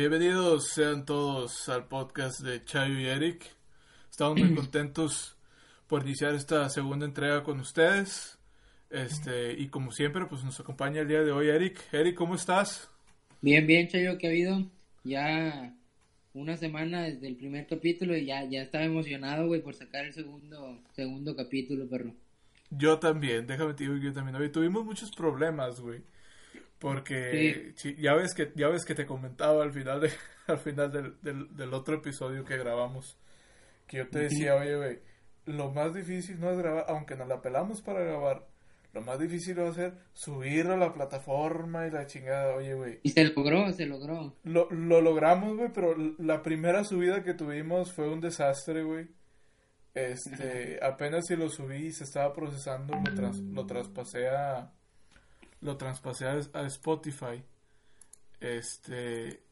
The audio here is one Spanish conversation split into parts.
Bienvenidos sean todos al podcast de Chayo y Eric. Estamos muy contentos por iniciar esta segunda entrega con ustedes. Este, y como siempre, pues nos acompaña el día de hoy Eric. Eric, ¿cómo estás? Bien, bien, Chayo, ¿qué ha habido? Ya una semana desde el primer capítulo y ya, ya estaba emocionado, güey, por sacar el segundo, segundo capítulo, perro. Yo también, déjame te digo yo también. Hoy tuvimos muchos problemas, güey. Porque ya ves que ya ves que te comentaba al final de al final del, del, otro episodio que grabamos que yo te decía, oye, güey, lo más difícil no es grabar, aunque nos la pelamos para grabar, lo más difícil va a ser subirlo a la plataforma y la chingada, oye, güey. Y se logró, se logró. Lo, lo logramos, güey, pero la primera subida que tuvimos fue un desastre, güey. Este, apenas si lo subí y se estaba procesando, lo, lo traspasé a lo traspasé a, Spotify. Este.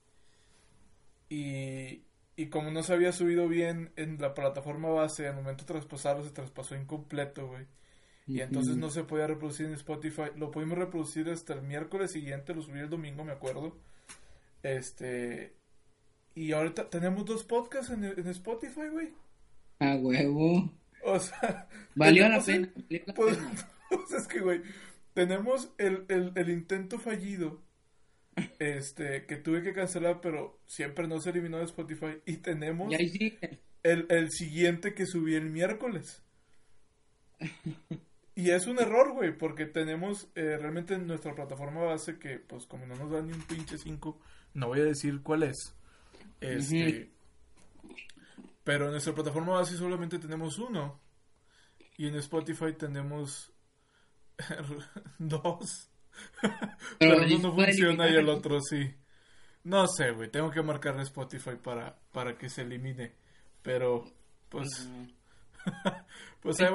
Y, y como no se había subido bien en la plataforma base, al momento de traspasarlo se traspasó incompleto, güey. Y entonces no se podía reproducir en Spotify. Lo pudimos reproducir hasta el miércoles siguiente, lo subí el domingo, me acuerdo. Este. Y ahorita tenemos dos podcasts en, en Spotify, güey. A huevo. O sea. Valió la pena. Pues, pues, es que, güey, tenemos el, el, intento fallido este que tuve que cancelar pero siempre no se eliminó de Spotify y tenemos el, el siguiente que subí el miércoles. Y es un error güey porque tenemos eh, realmente en nuestra plataforma base que pues como no nos dan ni un pinche 5 no voy a decir cuál es este pero en nuestra plataforma base solamente tenemos uno y en Spotify tenemos Dos. Pero, uno no funciona y el otro sí. No sé, güey. Tengo que marcarle Spotify para, para que se elimine. Pero, pues. pues ahí,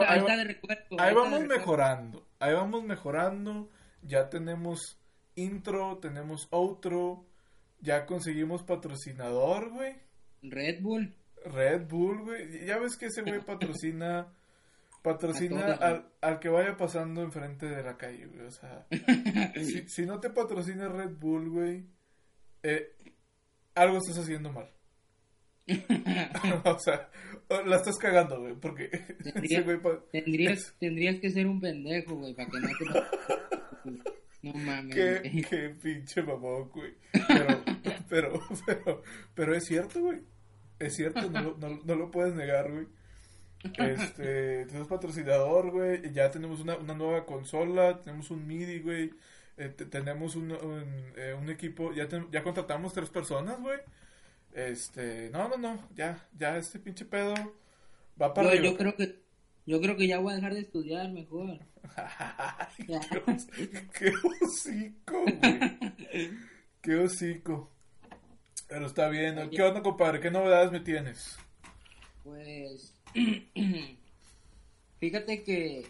ahí vamos mejorando. Ahí vamos mejorando. Ya tenemos intro, tenemos outro. Ya conseguimos patrocinador, güey. Red Bull. Red Bull, güey. Ya ves que ese güey patrocina Patrocina al, al, que vaya pasando enfrente de la calle, güey. O sea, si, no te patrocina Red Bull, güey, eh, algo estás haciendo mal. o sea, la estás cagando, güey, porque... tendrías, tendrías que ser un pendejo, güey, para que no te... No mames. Qué, qué pinche mamón, güey. Pero, pero, pero, pero es cierto, güey. Es cierto, no, no, no lo puedes negar, güey. Este, tenemos patrocinador, güey. Ya tenemos una, una nueva consola, tenemos un MIDI, güey. Eh, tenemos un, eh, un, equipo, ya, ya contratamos tres personas, güey. Este, no, no, no, ya, ya este pinche pedo va para yo, Yo creo que, yo creo que ya voy a dejar de estudiar mejor. qué, hocico, güey. Qué hocico. Pero está bien. ¿Qué onda, compadre? ¿Qué novedades me tienes? Pues Fíjate que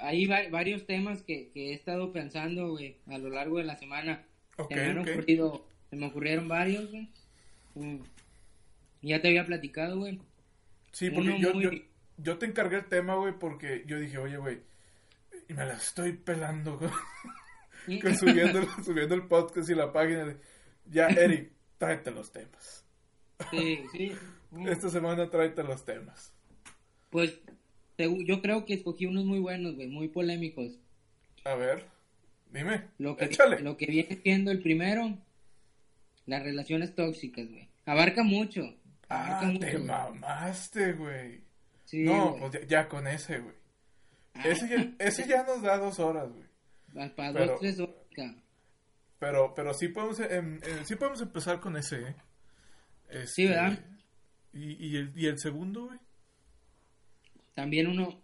hay varios temas que, he estado pensando, güey, a lo largo de la semana. se, me ocurrieron varios, güey. Mm. Ya te había platicado, güey. Sí, porque yo, yo, te encargué el tema, güey, porque yo dije, oye, güey, y me la estoy pelando, güey. subiendo, subiendo el podcast y la página. Ya, Eric, tráete los temas. Sí, sí. Esta semana tráete los temas. Pues yo creo que escogí unos muy buenos, güey, muy polémicos. A ver, dime. Lo que, Lo que viene siendo el primero, las relaciones tóxicas, güey. Abarca mucho. ah, te mamaste, güey. no, pues ya, con ese, güey. Ah. Ese, ya, ese ya nos da dos horas, güey. Para dos, tres horas. Pero, pero sí podemos, em, eh, sí podemos empezar con ese, ¿eh? Sí, ¿verdad? Este, ¿Y, y, el, y el segundo, güey? También uno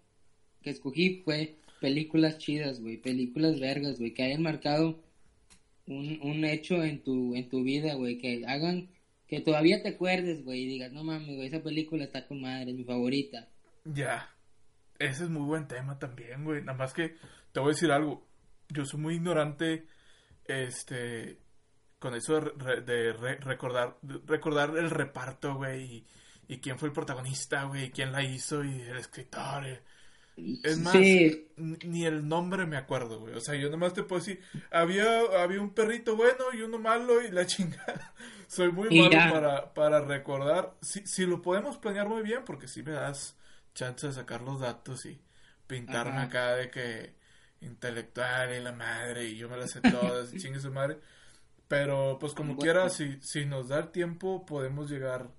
que escogí fue películas chidas, güey, películas vergas, güey, que hayan marcado un, un hecho en tu, en tu vida, güey, que hagan, que todavía te acuerdes, güey, y digas, no mames, güey, esa película está con madre, es mi favorita. Ya, ese es muy buen tema también, güey, nada más que te voy a decir algo, yo soy muy ignorante, este, con eso de, recordar, recordar el reparto, güey, y, quién fue el protagonista, güey, quién la hizo y el escritor. Es más, ni el nombre me acuerdo, güey. O sea, yo nomás te puedo decir, había, había un perrito bueno y uno malo y la chingada. Soy muy malo para, para recordar. Si, si lo podemos planear muy bien, porque si me das chance de sacar los datos y pintarme acá de que intelectual y la madre y yo me la sé todas y chingue su madre. Pero pues como quiera, si, si nos da el tiempo, podemos llegar,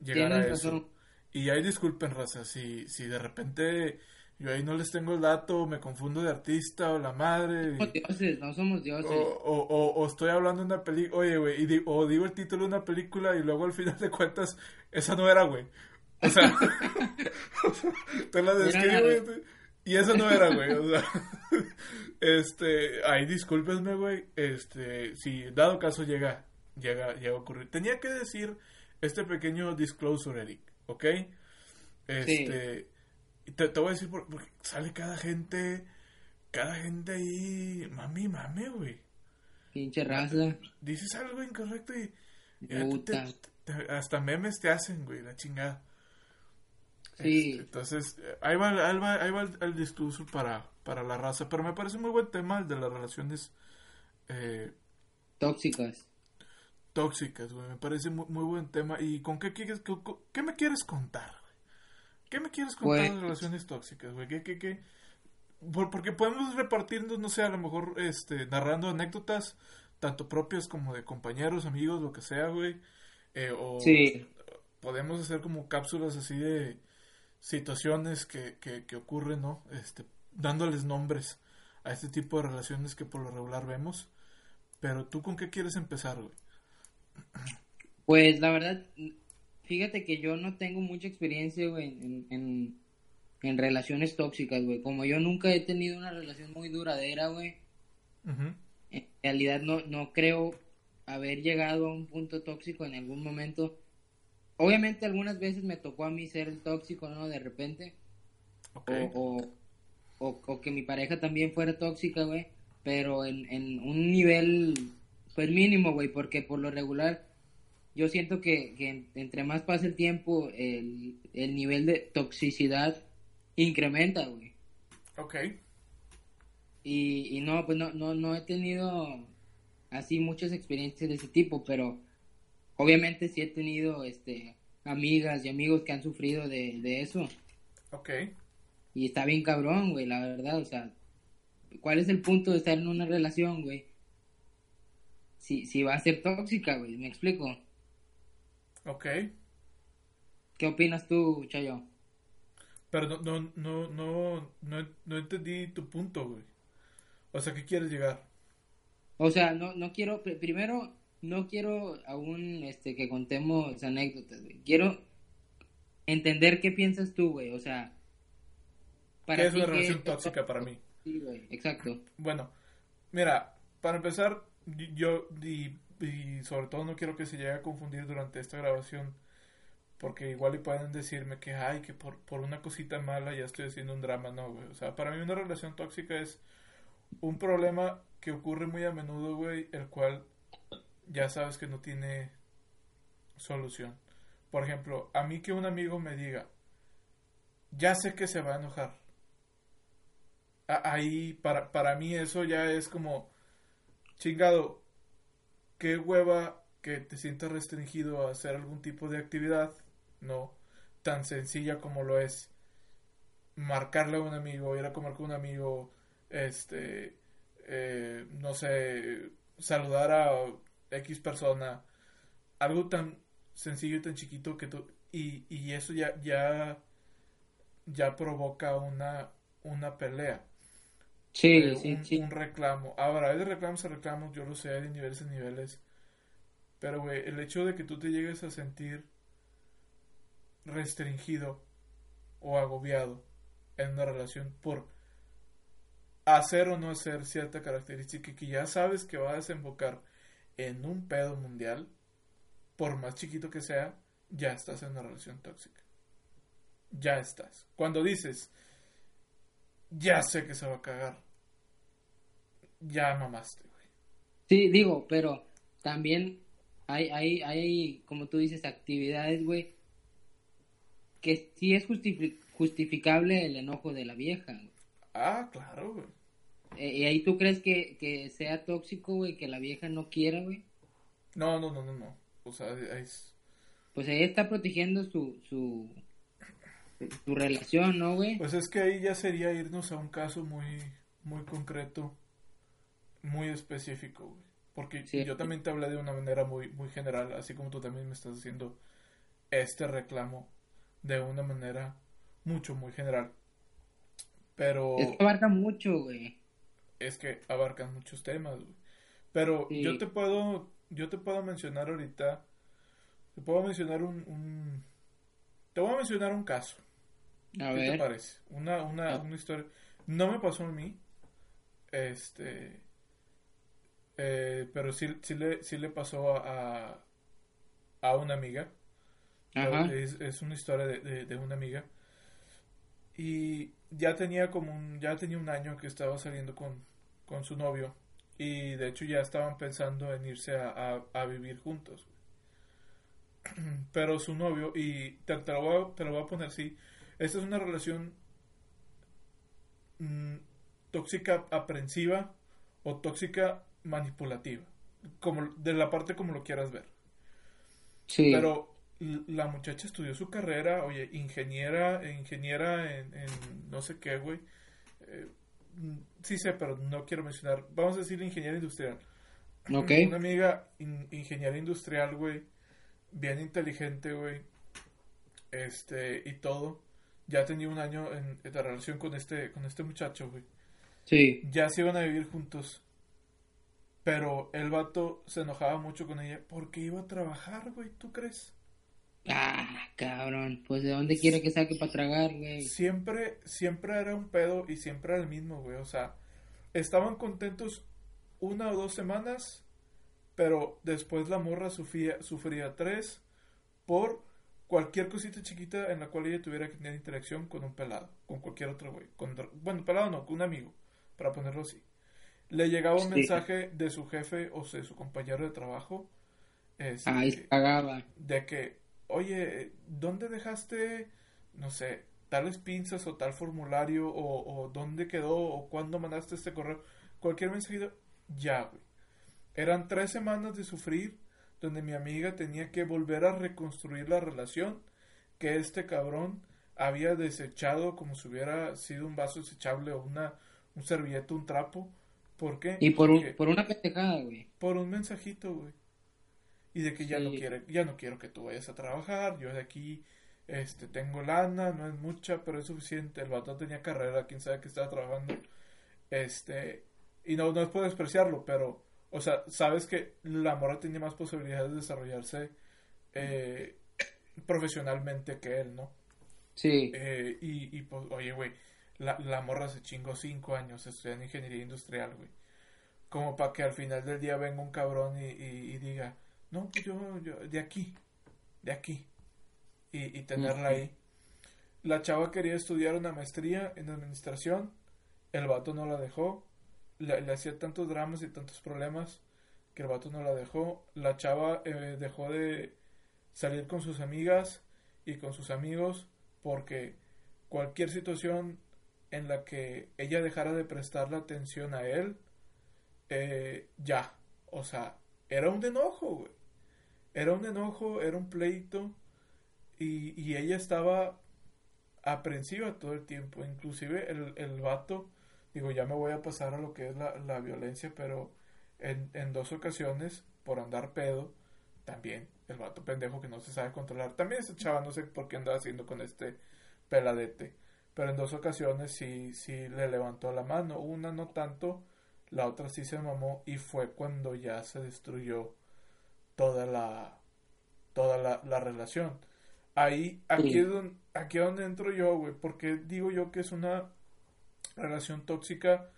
llegar a eso. Y ahí disculpen, raza, si, si de repente yo ahí no les tengo el dato, me confundo de artista o la madre. No, dioses, no somos dioses. O, o, estoy hablando de una película, oye, güey, o digo el título de una película y luego al final de cuentas, esa no era, güey. O sea, te la describo y esa no era, güey. O sea, este, ahí discúlpenme, güey. Este, si dado caso llega, llega, llega a ocurrir. Tenía que decir este pequeño disclosure, Eric, ¿ok? Este, te, te, voy a decir porque sale cada gente, cada gente ahí, mami, mami, güey. Pinche raza. Dices algo incorrecto y, hasta memes te hacen, güey, la chingada. Sí. Este, entonces, ahí va, ahí va, ahí va el, discurso para, para la raza, pero me parece muy buen tema el de las relaciones eh, tóxicas. Tóxicas, güey, me parece muy, muy buen tema. ¿Y con qué, qué, qué me quieres contar? ¿Qué me quieres contar de relaciones tóxicas, güey? ¿Qué, qué, qué? porque podemos repartirnos, no sé, a lo mejor este, narrando anécdotas, tanto propias como de compañeros, amigos, lo que sea, güey. Eh, o sí. podemos hacer como cápsulas así de situaciones que, que, que ocurren, ¿no? Este, dándoles nombres a este tipo de relaciones que por lo regular vemos. Pero tú, ¿con qué quieres empezar, güey? Pues la verdad, Fíjate que yo no tengo mucha experiencia, güey, en, en, relaciones tóxicas, güey. Como yo nunca he tenido una relación muy duradera, güey. En realidad no, no creo haber llegado a un punto tóxico en algún momento. Obviamente algunas veces me tocó a mí ser el tóxico, ¿no? De repente. O, o, o, que mi pareja también fuera tóxica, güey. Pero en, en un nivel, pues mínimo, güey. Porque por lo regular yo siento que, entre más pasa el tiempo, el, nivel de toxicidad incrementa, güey. Ok. Y, y no, pues no, no, no he tenido así muchas experiencias de ese tipo, pero obviamente sí he tenido este amigas y amigos que han sufrido de, de eso. Ok. Y está bien cabrón, güey, la verdad, o sea, ¿cuál es el punto de estar en una relación, güey? Si, si va a ser tóxica, güey, me explico. Ok. ¿Qué opinas tú, Chayo? Pero no, no, no, no, no, no entendí tu punto, güey. O sea, ¿qué quieres llegar? O sea, no, no quiero, primero, no quiero aún este, que contemos anécdotas, güey. Quiero entender qué piensas tú, güey. O sea, para ¿qué es una relación tóxica para mí? Sí, güey, exacto. Bueno, mira, para empezar, yo, y y sobre todo no quiero que se llegue a confundir durante esta grabación porque igual y pueden decirme que ay que por, por una cosita mala ya estoy haciendo un drama no güey o sea para mí una relación tóxica es un problema que ocurre muy a menudo güey el cual ya sabes que no tiene solución. Por ejemplo a mí que un amigo me diga ya sé que se va a enojar ahí para, para mí eso ya es como chingado qué hueva que te sientas restringido a hacer algún tipo de actividad, no tan sencilla como lo es marcarle a un amigo, ir a comer con un amigo, este, eh, no sé, saludar a X persona, algo tan sencillo y tan chiquito que tú, y, y eso ya, ya, ya provoca una, una pelea. Sí, eh, sí, un, sí. un reclamo. Ahora, hay de reclamos a reclamos, yo lo sé, hay de niveles a niveles. Pero, güey, el hecho de que tú te llegues a sentir restringido o agobiado en una relación por hacer o no hacer cierta característica que ya sabes que va a desembocar en un pedo mundial, por más chiquito que sea, ya estás en una relación tóxica. Ya estás. Cuando dices, ya sé que se va a cagar, ya mamaste, güey. Sí, digo, pero también hay, hay, hay, como tú dices, actividades, güey, que sí es justificable el enojo de la vieja. Güey. Ah, claro, güey. Eh, ¿Y ahí tú crees que, que sea tóxico, güey, que la vieja no quiera, güey? No, no, no, no, no. O sea, es... Pues ella está protegiendo su, su, su relación, ¿no, güey? Pues es que ahí ya sería irnos a un caso muy, muy concreto, muy específico, güey. Porque yo también te hablé de una manera muy, muy general, así como tú también me estás haciendo este reclamo de una manera mucho, muy general. Pero... Es que abarca mucho, güey. Es que abarcan muchos temas, güey. Pero yo te puedo, yo te puedo mencionar ahorita, te puedo mencionar un, un te voy a mencionar un caso. A ¿Qué te parece? Una, una, ah. una historia. No me pasó a mí. Este. Eh, pero sí, sí, le, sí le pasó a, a una amiga. Es, es, una historia de, de, una amiga. Y ya tenía como un, ya tenía un año que estaba saliendo con, con su novio. Y de hecho ya estaban pensando en irse a, a, vivir juntos. Pero su novio, y te, te, lo voy a, te lo voy a poner así, esta es una relación mm, tóxica aprensiva o tóxica manipulativa. Como, de la parte como lo quieras ver. Sí. Pero la muchacha estudió su carrera, oye, ingeniera, ingeniera en, no sé qué, güey. Eh, sí sé, pero no quiero mencionar. Vamos a decir ingeniera industrial. Ok. Una amiga ingeniera industrial, güey. Bien inteligente, güey. Este, y todo ya tenía un año en, de relación con este, con este muchacho, güey. Sí. Ya se iban a vivir juntos. Pero el vato se enojaba mucho con ella porque iba a trabajar, güey, ¿tú crees? Ah, cabrón, pues de dónde quiere que saque para tragar, güey. Siempre, siempre era un pedo y siempre era el mismo, güey. O sea, estaban contentos una o dos semanas, pero después la morra sufría, sufría tres por cualquier cosita chiquita en la cual ella tuviera que tener interacción con un pelado, con cualquier otro güey. bueno, pelado no, con un amigo, para ponerlo así. Le llegaba un mensaje de su jefe o de su compañero de trabajo. Este, Ahí pagaba. De que, oye, ¿dónde dejaste, no sé, tales pinzas o tal formulario o, o dónde quedó o cuándo mandaste este correo? Cualquier mensaje, ya, güey. Eran tres semanas de sufrir donde mi amiga tenía que volver a reconstruir la relación que este cabrón había desechado como si hubiera sido un vaso desechable o una un servillete, un trapo. ¿Por qué? Y por, por una pendejada, güey. Por un mensajito, güey. Y de que ya no quiere, ya no quiero que tú vayas a trabajar, yo de aquí este tengo lana, no es mucha, pero es suficiente. El vato tenía carrera, quién sabe que estaba trabajando. Este, y no, no es por despreciarlo, pero o sea, sabes que la morra tiene más posibilidades de desarrollarse eh, profesionalmente que él, ¿no? Sí. Eh, y, y pues, oye, güey, la, la morra se chingó cinco años estudiando ingeniería industrial, güey. Como para que al final del día venga un cabrón y, y, diga, no, pues yo, yo, de aquí, de aquí. Y, y tenerla ahí. La chava quería estudiar una maestría en administración. El vato no la dejó le, hacía tantos dramas y tantos problemas que el vato no la dejó. La chava eh, dejó de salir con sus amigas y con sus amigos porque cualquier situación en la que ella dejara de prestarle atención a él, eh, ya, o sea, era un enojo, güey. Era un enojo, era un pleito y, y ella estaba aprensiva todo el tiempo. Inclusive el, el vato digo, ya me voy a pasar a lo que es la, la violencia, pero en, en, dos ocasiones, por andar pedo, también, el vato pendejo que no se sabe controlar, también ese chava no sé por qué andaba haciendo con este peladete, pero en dos ocasiones sí, sí le levantó la mano, una no tanto, la otra sí se mamó y fue cuando ya se destruyó toda la, toda la, la relación. Ahí, aquí es donde, aquí es donde entro yo, güey, porque digo yo que es una relación tóxica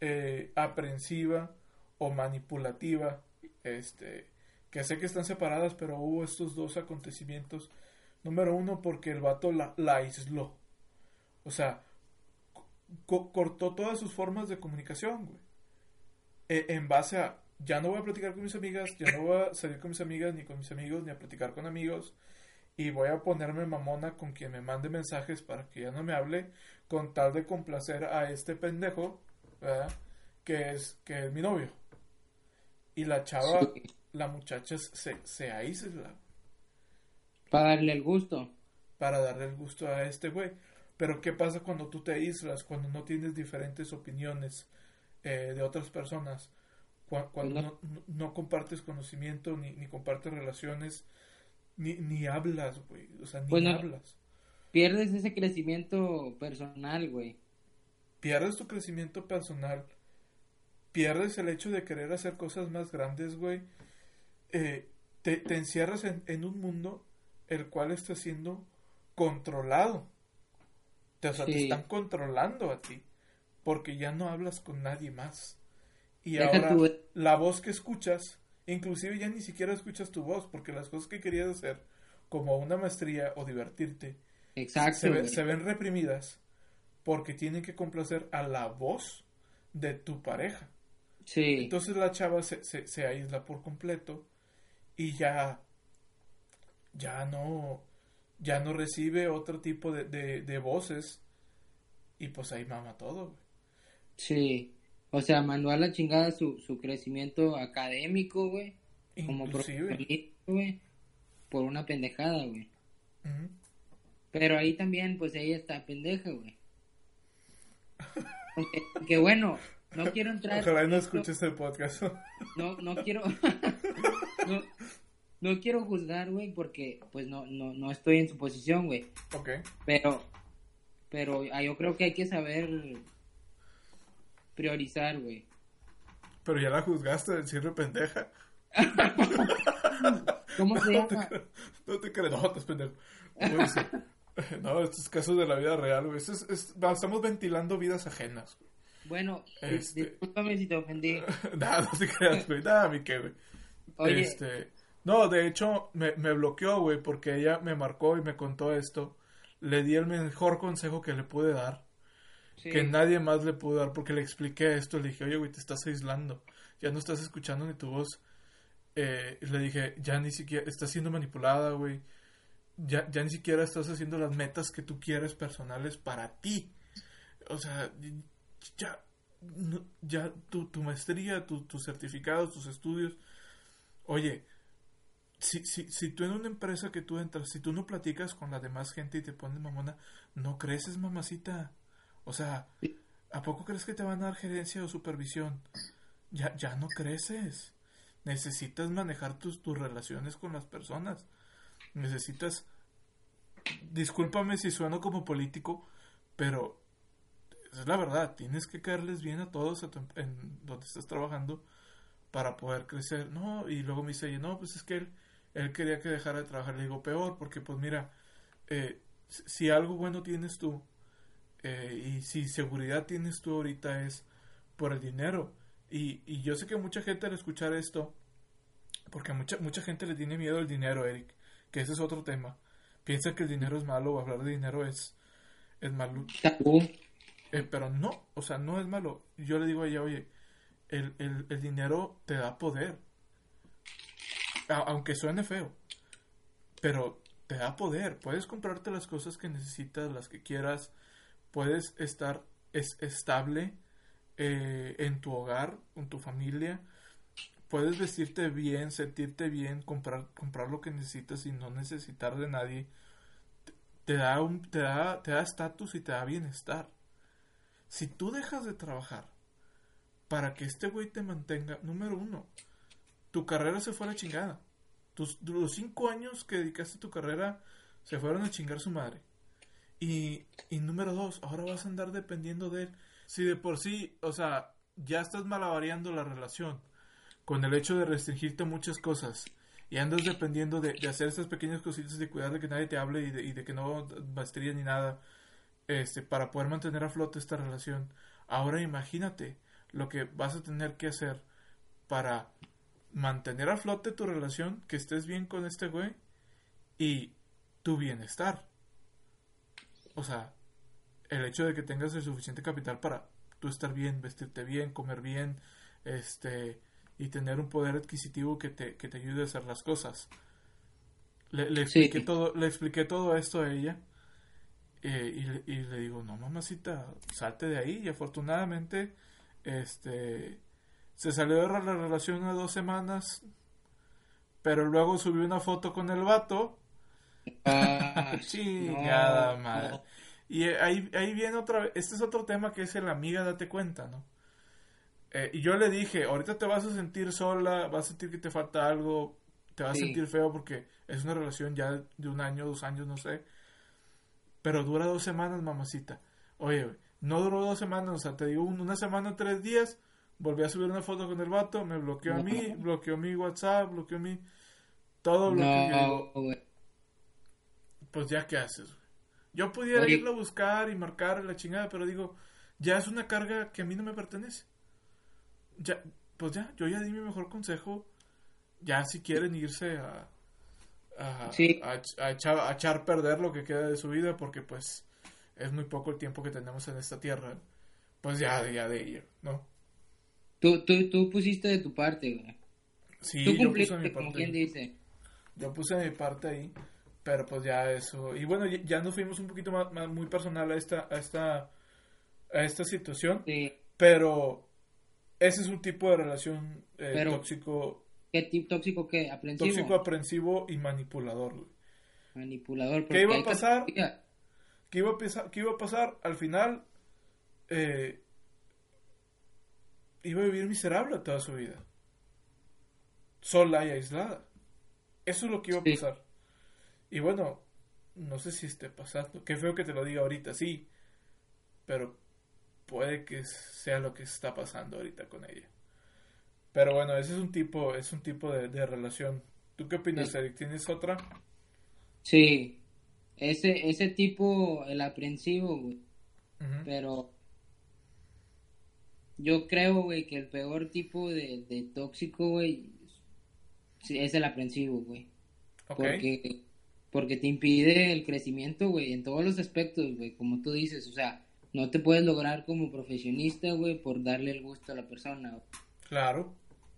eh, aprensiva o manipulativa, este, que sé que están separadas, pero hubo estos dos acontecimientos. Número uno, porque el vato la, aisló. O sea, cortó todas sus formas de comunicación, güey. E, en base a, ya no voy a platicar con mis amigas, ya no voy a salir con mis amigas, ni con mis amigos, ni a platicar con amigos. y voy a ponerme mamona con quien me mande mensajes para que ya no me hable con tal de complacer a este pendejo, ¿verdad? Que es, que es mi novio. Y la chava, Sí. la muchacha se, se aísla Para darle el gusto. para darle el gusto a este güey. Pero ¿qué pasa cuando tú te aíslas? Cuando no tienes diferentes opiniones eh, de otras personas. Cu- Cuando no- no, no- compartes conocimiento, ni, ni compartes relaciones, ni, ni hablas, güey. O sea, ni Pues hablas. Pierdes ese crecimiento personal, güey. Pierdes tu crecimiento personal. Pierdes el hecho de querer hacer cosas más grandes, güey. Eh, te, te encierras en, en un mundo el cual está siendo controlado. Te, o sea, te están controlando a ti. Porque ya no hablas con nadie más. Y Deja ahora tu- la voz que escuchas, inclusive ya ni siquiera escuchas tu voz, porque las cosas que querías hacer, como una maestría o divertirte, Exacto, se, ve- güey. se ven reprimidas porque tienen que complacer a la voz de tu pareja. Sí. Entonces la chava se, se, se aísla por completo y ya, ya no, ya no recibe otro tipo de, de, de voces y pues ahí mama todo. Sí. O sea, mandó a la chingada su, su crecimiento académico, güey. Como güey. Por una pendejada, güey. Pero ahí también, pues ella está pendeja, güey. Aunque bueno, no quiero entrar. Ojalá no escuches el podcast. No, no quiero. no, no quiero juzgar, güey, porque pues no, no, no estoy en su posición, güey. ok. Pero, pero ah, yo creo que hay que saber priorizar, güey. Pero ya la juzgaste de decirle pendeja. ¿Cómo se No te llama? no te creo, no, estás pendejo. Güey, sí. No, estos casos de la vida real, güey. Es- es- estamos ventilando vidas ajenas, güey. Bueno, Este- discúlpame si te ofendí. Nada, no te creas, güey. Nada, mi qué, güey. Oye, Este, no, de hecho, me, me bloqueó, güey, porque ella me marcó y me contó esto. Le di el mejor consejo que le pude dar, que nadie más le pudo dar, porque le expliqué esto. Le dije, oye, güey, te estás aislando. Ya no estás escuchando ni tu voz. Eh, le dije, ya ni siquiera estás siendo manipulada, güey. Ya, ya ni siquiera estás haciendo las metas que tú quieres personales para ti. O sea, ya, ya tu, tu maestría, tu- tus certificados, tus estudios. Oye, si, si, si tú en una empresa que tú entras, si tú no platicas con la demás gente y te pones mamona, no creces, mamacita. O sea, ¿a poco crees que te van a dar gerencia o supervisión? Ya, ya no creces. Necesitas manejar tus, tus relaciones con las personas. Necesitas... Discúlpame si sueno como político, pero es la verdad. Tienes que caerles bien a todos em- en donde estás trabajando para poder crecer. No, y luego me dice, "Oye, no, pues es que él, él quería que dejara de trabajar. Le digo, peor, porque pues mira, eh, si algo bueno tienes tú, eh, y si seguridad tienes tú ahorita es por el dinero. Y, y yo sé que mucha gente al escuchar esto, porque mucha, mucha gente le tiene miedo al dinero, Eric, que ese es otro tema. Piensa que el dinero es malo o hablar de dinero es, es malo. Eh, pero no, o sea, no es malo. Yo le digo a ella, oye, el, el, el dinero te da poder. A- aunque suene feo. Pero te da poder. Puedes comprarte las cosas que necesitas, las que quieras. Puedes estar es, estable eh, en tu hogar, con tu familia. Puedes vestirte bien, sentirte bien, comprar, comprar lo que necesitas y no necesitar de nadie. Te, te da un, te da, te da estatus y te da bienestar. Si tú dejas de trabajar para que este güey te mantenga, número uno, tu carrera se fue a la chingada. Tus, los cinco años que dedicaste a tu carrera se fueron a chingar su madre. Y, número dos, ahora vas a andar dependiendo de él. Si de por sí, o sea, ya estás malavariando la relación con el hecho de restringirte muchas cosas y andas dependiendo de, hacer estas pequeñas cositas de cuidar de que nadie te hable y de, que no maestría ni nada este para poder mantener a flote esta relación. Ahora imagínate lo que vas a tener que hacer para mantener a flote tu relación, que estés bien con este güey y tu bienestar. O sea, el hecho de que tengas el suficiente capital para tú estar bien, vestirte bien, comer bien, este y tener un poder adquisitivo que te, que te ayude a hacer las cosas. Le, le expliqué todo, le expliqué todo esto a ella. Eh, y, y, le digo, no, mamacita, salte de ahí. Y afortunadamente, este, se salió de la relación unas dos semanas. Pero luego subió una foto con el vato. Ah, Chingada madre. Y ahí, ahí viene otra vez. Este es otro tema que es el amiga, date cuenta, ¿no? Eh, y yo le dije, ahorita te vas a sentir sola, vas a sentir que te falta algo, te vas a sentir feo porque es una relación ya de un año, dos años, no sé. Pero dura dos semanas, mamacita. Oye, no duró dos semanas, o sea, te digo una semana, tres días, volví a subir una foto con el vato, me bloqueó a mí, bloqueó mi WhatsApp, bloqueó mi... Todo lo que Pues ya, ¿qué haces? Yo pudiera irlo a buscar y marcar la chingada, pero digo, ya es una carga que a mí no me pertenece ya, pues ya, yo ya di mi mejor consejo. Ya si quieren irse a, a, a, echar, a echar perder lo que queda de su vida, porque pues es muy poco el tiempo que tenemos en esta tierra, pues ya, ya de ir, ¿no? Tú, tú, tú pusiste de tu parte, güey. Sí, yo puse mi parte. Como dice. Yo puse mi parte ahí, pero pues ya eso. Y bueno, ya nos fuimos un poquito más, más muy personal a esta, a esta, a esta situación. Sí. Pero ese es un tipo de relación eh, tóxico. ¿Qué tipo tóxico qué? ¿Aprensivo? Tóxico, aprensivo y manipulador, Manipulador. ¿Qué iba a pasar? ¿Qué iba a pasar? ¿Qué iba a pasar? Al final, eh, iba a vivir miserable toda su vida. Sola y aislada. Eso es lo que iba a pasar. Y bueno, no sé si esté pasando. Qué feo que te lo diga ahorita, sí. Pero puede que sea lo que está pasando ahorita con ella. Pero bueno, ese es un tipo, es un tipo de, relación. ¿Tú qué opinas, Eric? ¿Tienes otra? Sí, ese, ese tipo, el aprensivo, güey. Pero yo creo, güey, que el peor tipo de, de tóxico, güey, es el aprensivo, güey. Porque, porque te impide el crecimiento, güey, en todos los aspectos, güey, como tú dices, o sea, no te puedes lograr como profesionista, güey, por darle el gusto a la persona. Claro.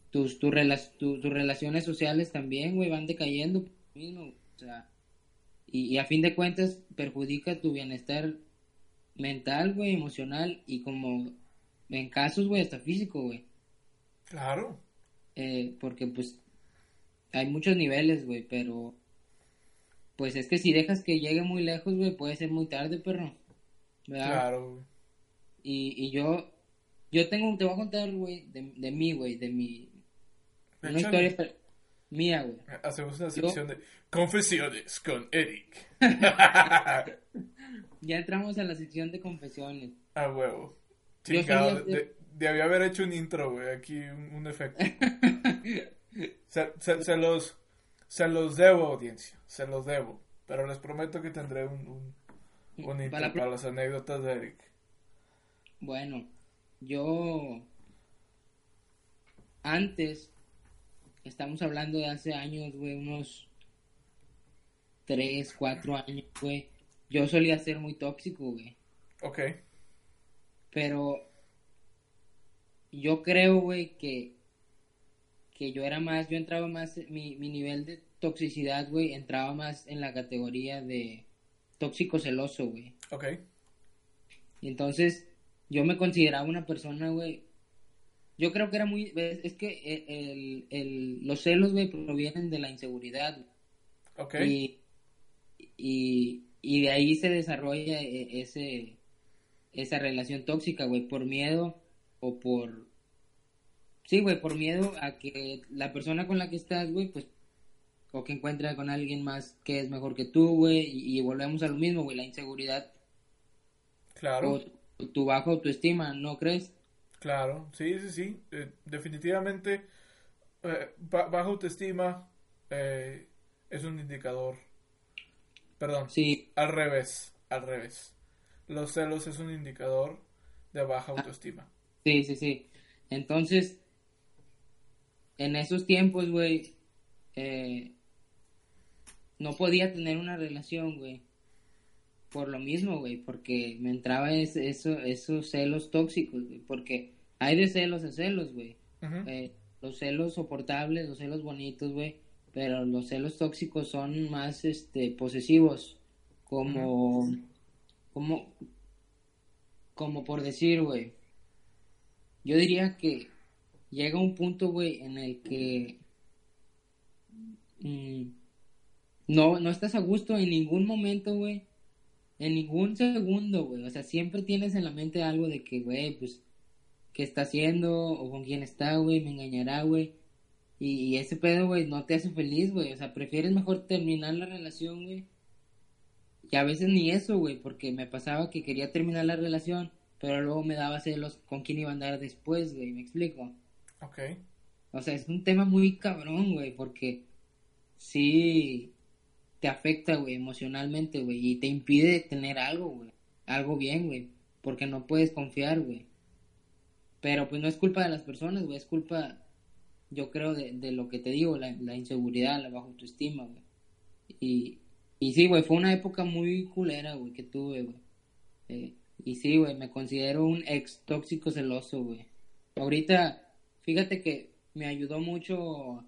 Tus, tus relaciones sociales también, güey, van decayendo. O sea, y, a fin de cuentas perjudica tu bienestar mental, güey, emocional y como en casos, güey, hasta físico, güey. Claro. Eh, porque pues hay muchos niveles, güey, pero pues es que si dejas que llegue muy lejos, güey, puede ser muy tarde, perro. Claro, Y, y yo, yo tengo, te voy a contar, güey, de, de mí, güey, de mi... Una historia mía, güey. Hacemos una sección de confesiones con Eric. ya entramos a la sección de confesiones. Ah, huevo. Chingado, de, debía haber hecho un intro, güey, aquí un, efecto. se, se, los, se los debo, audiencia, se los debo. Pero les prometo que tendré un Bonito para, las anécdotas de Eric. Bueno, yo antes, estamos hablando de hace años, güey, unos 3, 4 años, güey. Yo solía ser muy tóxico, güey. Ok. Pero yo creo, güey, que, que yo era más, yo entraba más, mi, mi nivel de toxicidad, güey, entraba más en la categoría de tóxico celoso, güey. Ok. Y entonces, yo me consideraba una persona, güey. Yo creo que era muy. Es que e, el, el, los celos, güey, provienen de la inseguridad. Ok. Y, y, y de ahí se desarrolla e, ese, esa relación tóxica, güey, por miedo o por. Sí, güey, por miedo a que la persona con la que estás, güey, pues o que encuentre con alguien más que es mejor que tú, güey, y, volvemos a lo mismo, güey, la inseguridad. Claro. O tu bajo autoestima, ¿no crees? Claro, sí, sí, sí, eh, definitivamente eh, bajo autoestima eh, es un indicador. Perdón. Sí. Al revés, al revés. Los celos es un indicador de baja ah, autoestima. Sí, sí, sí. Entonces, en esos tiempos, güey, eh, no podía tener una relación, güey. Por lo mismo, güey, porque me entraba eso, esos celos tóxicos, güey, porque hay de celos a celos, güey. Eh, los celos soportables, los celos bonitos, güey, pero los celos tóxicos son más, este, posesivos, como, como, como por decir, güey, yo diría que llega un punto, güey, en el que mm, no, no estás a gusto en ningún momento, güey, en ningún segundo, güey, o sea, siempre tienes en la mente algo de que, güey, pues, ¿qué está haciendo? O con quién está, güey, me engañará, güey. Y, ese pedo, güey, no te hace feliz, güey. O sea, prefieres mejor terminar la relación, güey. Y a veces ni eso, güey, porque me pasaba que quería terminar la relación, pero luego me daba celos con quién iba a andar después, güey, ¿me explico? Ok. O sea, es un tema muy cabrón, güey, porque sí te afecta, güey, emocionalmente, güey, y te impide tener algo, güey, algo bien, güey, porque no puedes confiar, güey. Pero pues no es culpa de las personas, güey, es culpa, yo creo, de, de lo que te digo, la, la inseguridad, la baja autoestima, güey. Y, y sí, güey, fue una época muy culera, güey, que tuve, güey. Eh, y sí, güey, me considero un ex tóxico celoso, güey. Ahorita, fíjate que me ayudó mucho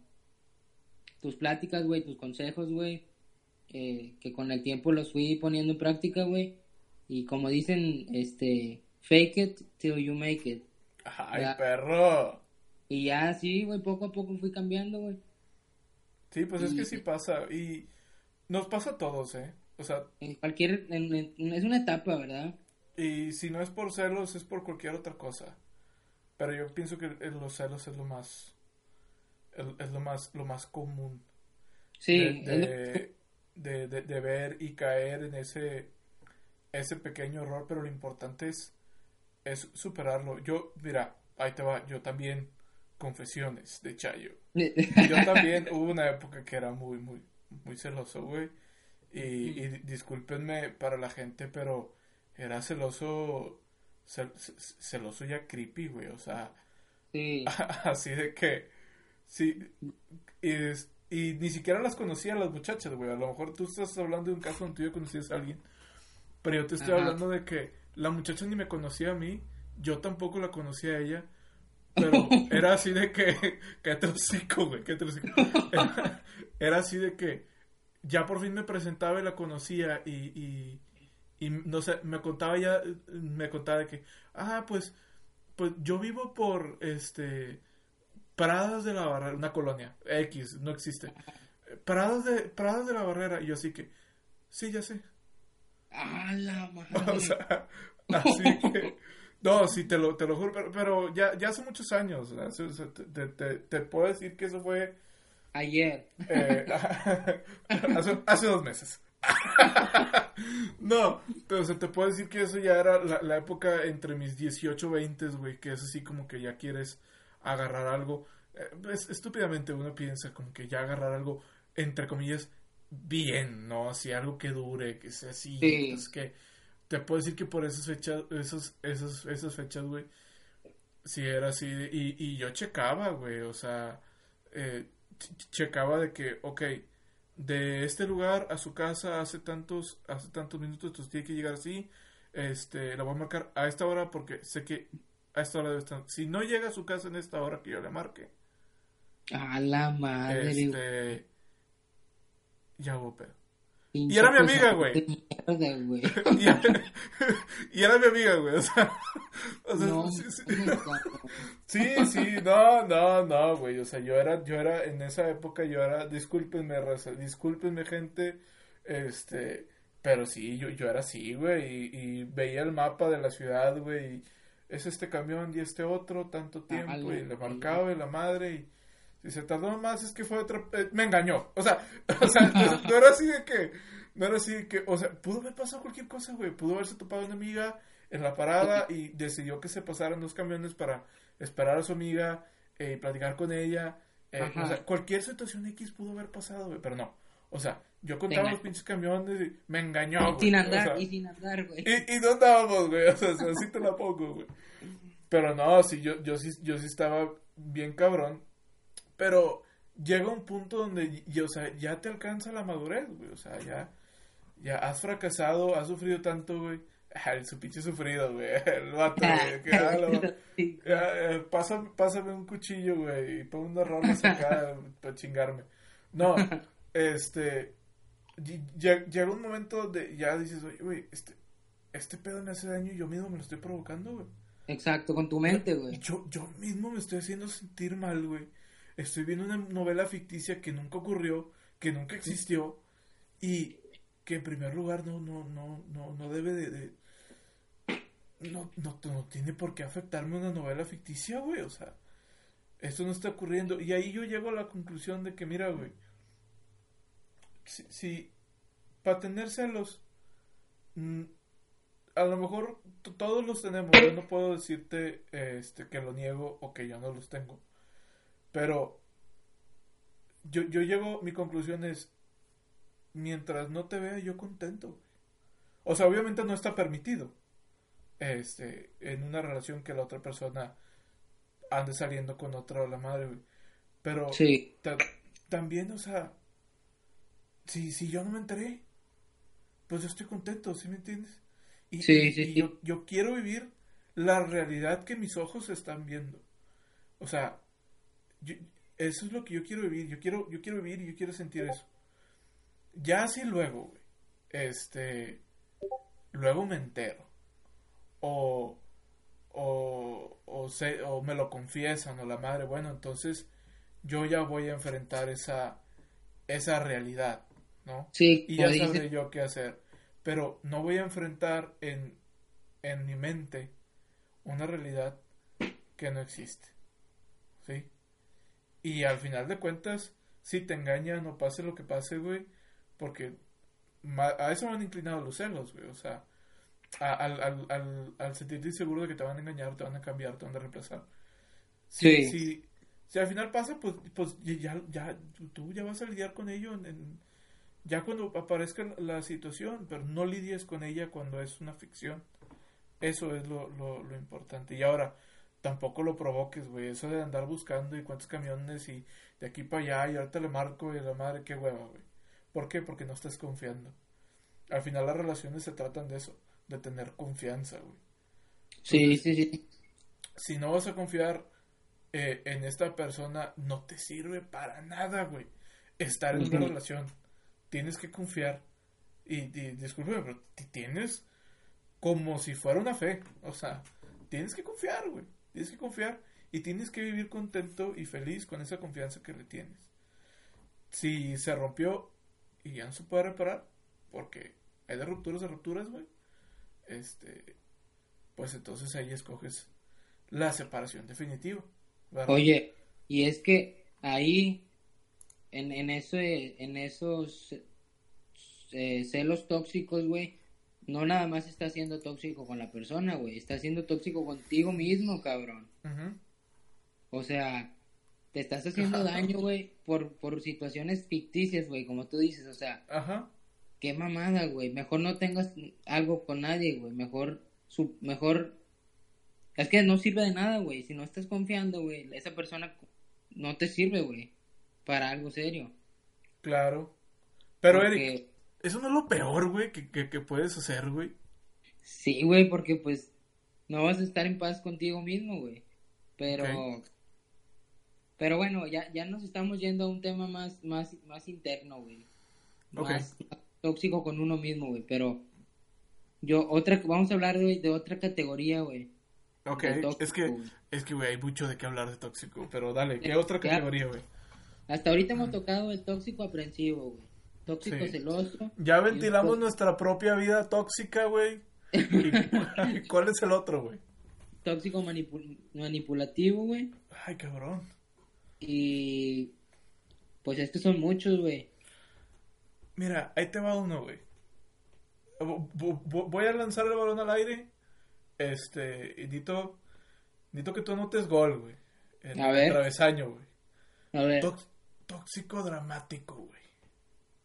tus pláticas, güey, tus consejos, güey. Eh, que con el tiempo los fui poniendo en práctica, güey. Y como dicen, este, fake it till you make it. Ay, perro. Y ya, sí, güey, poco a poco fui cambiando, güey. Sí, pues es que sí pasa. Y nos pasa a todos, ¿eh? O sea... En cualquier... es una etapa, ¿verdad? Y si no es por celos, es por cualquier otra cosa. Pero yo pienso que los celos es lo más... Es lo más, lo más común. Sí. De, de, de, ver y caer en ese, ese pequeño error, pero lo importante es, es superarlo. Yo, mira, ahí te va, yo también, confesiones de Chayo. Yo también hubo una época que era muy, muy, muy celoso, güey. Y, y, discúlpenme para la gente, pero era celoso, celoso ya creepy, güey. O sea, así de que, sí, y, y ni siquiera las conocía las muchachas, güey. A lo mejor tú estás hablando de un caso donde tú ya conocías a alguien, pero yo te estoy hablando de que la muchacha ni me conocía a mí, yo tampoco la conocía a ella. Pero era así de que, que trocico, güey, que trocico. era así de que ya por fin me presentaba y la conocía y, y, y no sé, me contaba ya, me contaba de que, ah, pues, pues yo vivo por, este, Pradas de la Barrera, una colonia, X, no existe. Pradas de, Pradas de la Barrera, y yo así que, sí, ya sé. Ah, la madre. O sea, así que, no, sí, te lo, te lo juro, pero, pero ya, ya hace muchos años, te, te, te puedo decir que eso fue Ayer. Eh, hace, dos meses. no, pero se te puedo decir que eso ya era la, época entre mis 18 y 20, güey, que es así como que ya quieres agarrar algo. Eh, estúpidamente uno piensa como que ya agarrar algo, entre comillas, bien, ¿no? Así algo que dure, que sea así. Es que te puedo decir que por esas fechas, esos, esos, esas fechas, güey, sí era así. Y, y yo checaba, güey, o sea, eh, checaba de que, ok, de este lugar a su casa hace tantos, hace tantos minutos, entonces tiene que llegar así, este, la voy a marcar a esta hora porque sé que a esta hora debe estar. Si no llega a su casa en esta hora que yo le marque. A la madre. Este, ya hubo pedo. Y era mi amiga, güey. y, era mi amiga, güey. O sea, o sea no, sí, sí. sí, sí, no, no, no, güey. O sea, yo era, yo era, en esa época yo era, discúlpenme, raza, discúlpenme, gente, este, pero sí, yo, yo era así, güey, y, veía el mapa de la ciudad, güey, y es este camión y este otro, tanto tiempo, y le marcaba y la madre, y si se tardó más es que fue otra... Eh, me engañó. O sea, o sea no, era así de que... No era así de que... O sea, pudo haber pasado cualquier cosa, güey. Pudo haberse topado una amiga en la parada y decidió que se pasaran dos camiones para esperar a su amiga y eh, platicar con ella. Eh, o sea, cualquier situación X pudo haber pasado, güey. Pero no. O sea, yo contaba los pinches camiones y me engañó, güey. Sin andar, y sin andar, güey. Y, y no andábamos, güey. O sea, así te la pongo, güey. Pero no, sí, yo, yo sí, yo sí estaba bien cabrón. Pero llega un punto donde, o sea, ya te alcanza la madurez, güey. O sea, ya, ya has fracasado, has sufrido tanto, güey. El su pinche sufrido, güey. El vato, güey. Que, ah, eh, pásame, pásame, un cuchillo, güey. Y pon unas rolas acá para chingarme. No, este. Llega un momento donde ya dices, oye, güey, este, este pedo me hace daño y yo mismo me lo estoy provocando, güey. Exacto, con tu mente, güey. Yo, yo mismo me estoy haciendo sentir mal, güey. Estoy viendo una novela ficticia que nunca ocurrió, que nunca existió y que en primer lugar no, no, no, no, no debe de, no, no, no, tiene por qué afectarme una novela ficticia, güey. O sea, esto no está ocurriendo. Y ahí yo llego a la conclusión de que, mira, güey, si, si para tener celos, mm, a lo mejor todos los tenemos. Yo no puedo decirte este, que lo niego o que yo no los tengo. Pero yo, yo llego, mi conclusión es, mientras no te vea yo contento. O sea, obviamente no está permitido. Este, en una relación que la otra persona ande saliendo con otra la madre, Pero sí. también, o sea, si, si yo no me enteré, pues yo estoy contento, ¿sí me entiendes? Y, sí, sí, Yo, yo quiero vivir la realidad que mis ojos están viendo. O sea, eso es lo que yo quiero vivir. Yo quiero, yo quiero vivir y yo quiero sentir eso. Ya si luego, este, luego me entero. O, o, o, se, o me lo confiesan o la madre, bueno, entonces yo ya voy a enfrentar esa, esa realidad, ¿no? Sí, y ya sabré yo qué hacer. Pero no voy a enfrentar en, en mi mente una realidad que no existe. Y al final de cuentas, si te engañan o pase lo que pase, güey, porque a eso van inclinados los celos, güey, o sea, al, al, al, al sentirte inseguro de que te van a engañar, te van a cambiar, te van a reemplazar. Si, sí. si, al final pasa, pues, pues ya, ya, tú ya vas a lidiar con ello en, ya cuando aparezca la situación, pero no lidies con ella cuando es una ficción. Eso es lo, lo, lo importante. Y ahora, tampoco lo provoques, güey. Eso de andar buscando y cuántos camiones y de aquí para allá y ahorita le marco y la madre, qué hueva, güey. ¿Por qué? Porque no estás confiando. Al final las relaciones se tratan de eso, de tener confianza, güey. Sí, sí, sí. Si no vas a confiar eh, en esta persona, no te sirve para nada, güey. Estar en una relación. Tienes que confiar. Y, y discúlpeme, pero tienes como si fuera una fe. O sea, tienes que confiar, güey. Tienes que confiar y tienes que vivir contento y feliz con esa confianza que le tienes. Si se rompió y ya no se puede reparar, porque hay de rupturas de rupturas, güey. Este, pues entonces ahí escoges la separación definitiva. Oye, y es que ahí, en, en, eso, en esos eh, celos tóxicos, güey, no nada más está siendo tóxico con la persona, güey, está siendo tóxico contigo mismo, cabrón. O sea, te estás haciendo daño, güey, por, por situaciones ficticias, güey, como tú dices, o sea, Ajá. qué mamada, güey, mejor no tengas algo con nadie, güey, mejor, su, mejor, es que no sirve de nada, güey, si no estás confiando, güey, esa persona no te sirve, güey, para algo serio. Claro. Pero, Eric, eso no es lo peor, güey, que, que, puedes hacer, güey. Sí, güey, porque pues no vas a estar en paz contigo mismo, güey. Pero... Pero bueno, ya, ya nos estamos yendo a un tema más, más, más interno, güey. Más, tóxico con uno mismo, güey. Pero yo, otra, vamos a hablar de, de otra categoría, güey. Ok, es que, es que, güey, hay mucho de qué hablar de tóxico. Pero dale, ¿qué otra categoría, güey? Hasta ahorita hemos tocado el tóxico aprensivo, güey. Tóxico celoso. Ya ventilamos nuestra propia vida tóxica, güey. ¿Cuál es el otro, güey? Tóxico manipulativo, güey. Ay, cabrón. Y pues estos son muchos, güey. Mira, ahí te va uno, güey. Voy a lanzar el balón al aire. Este, y necesito, que tú anotes gol, güey. A ver. travesaño, güey. A ver. tóxico dramático, güey.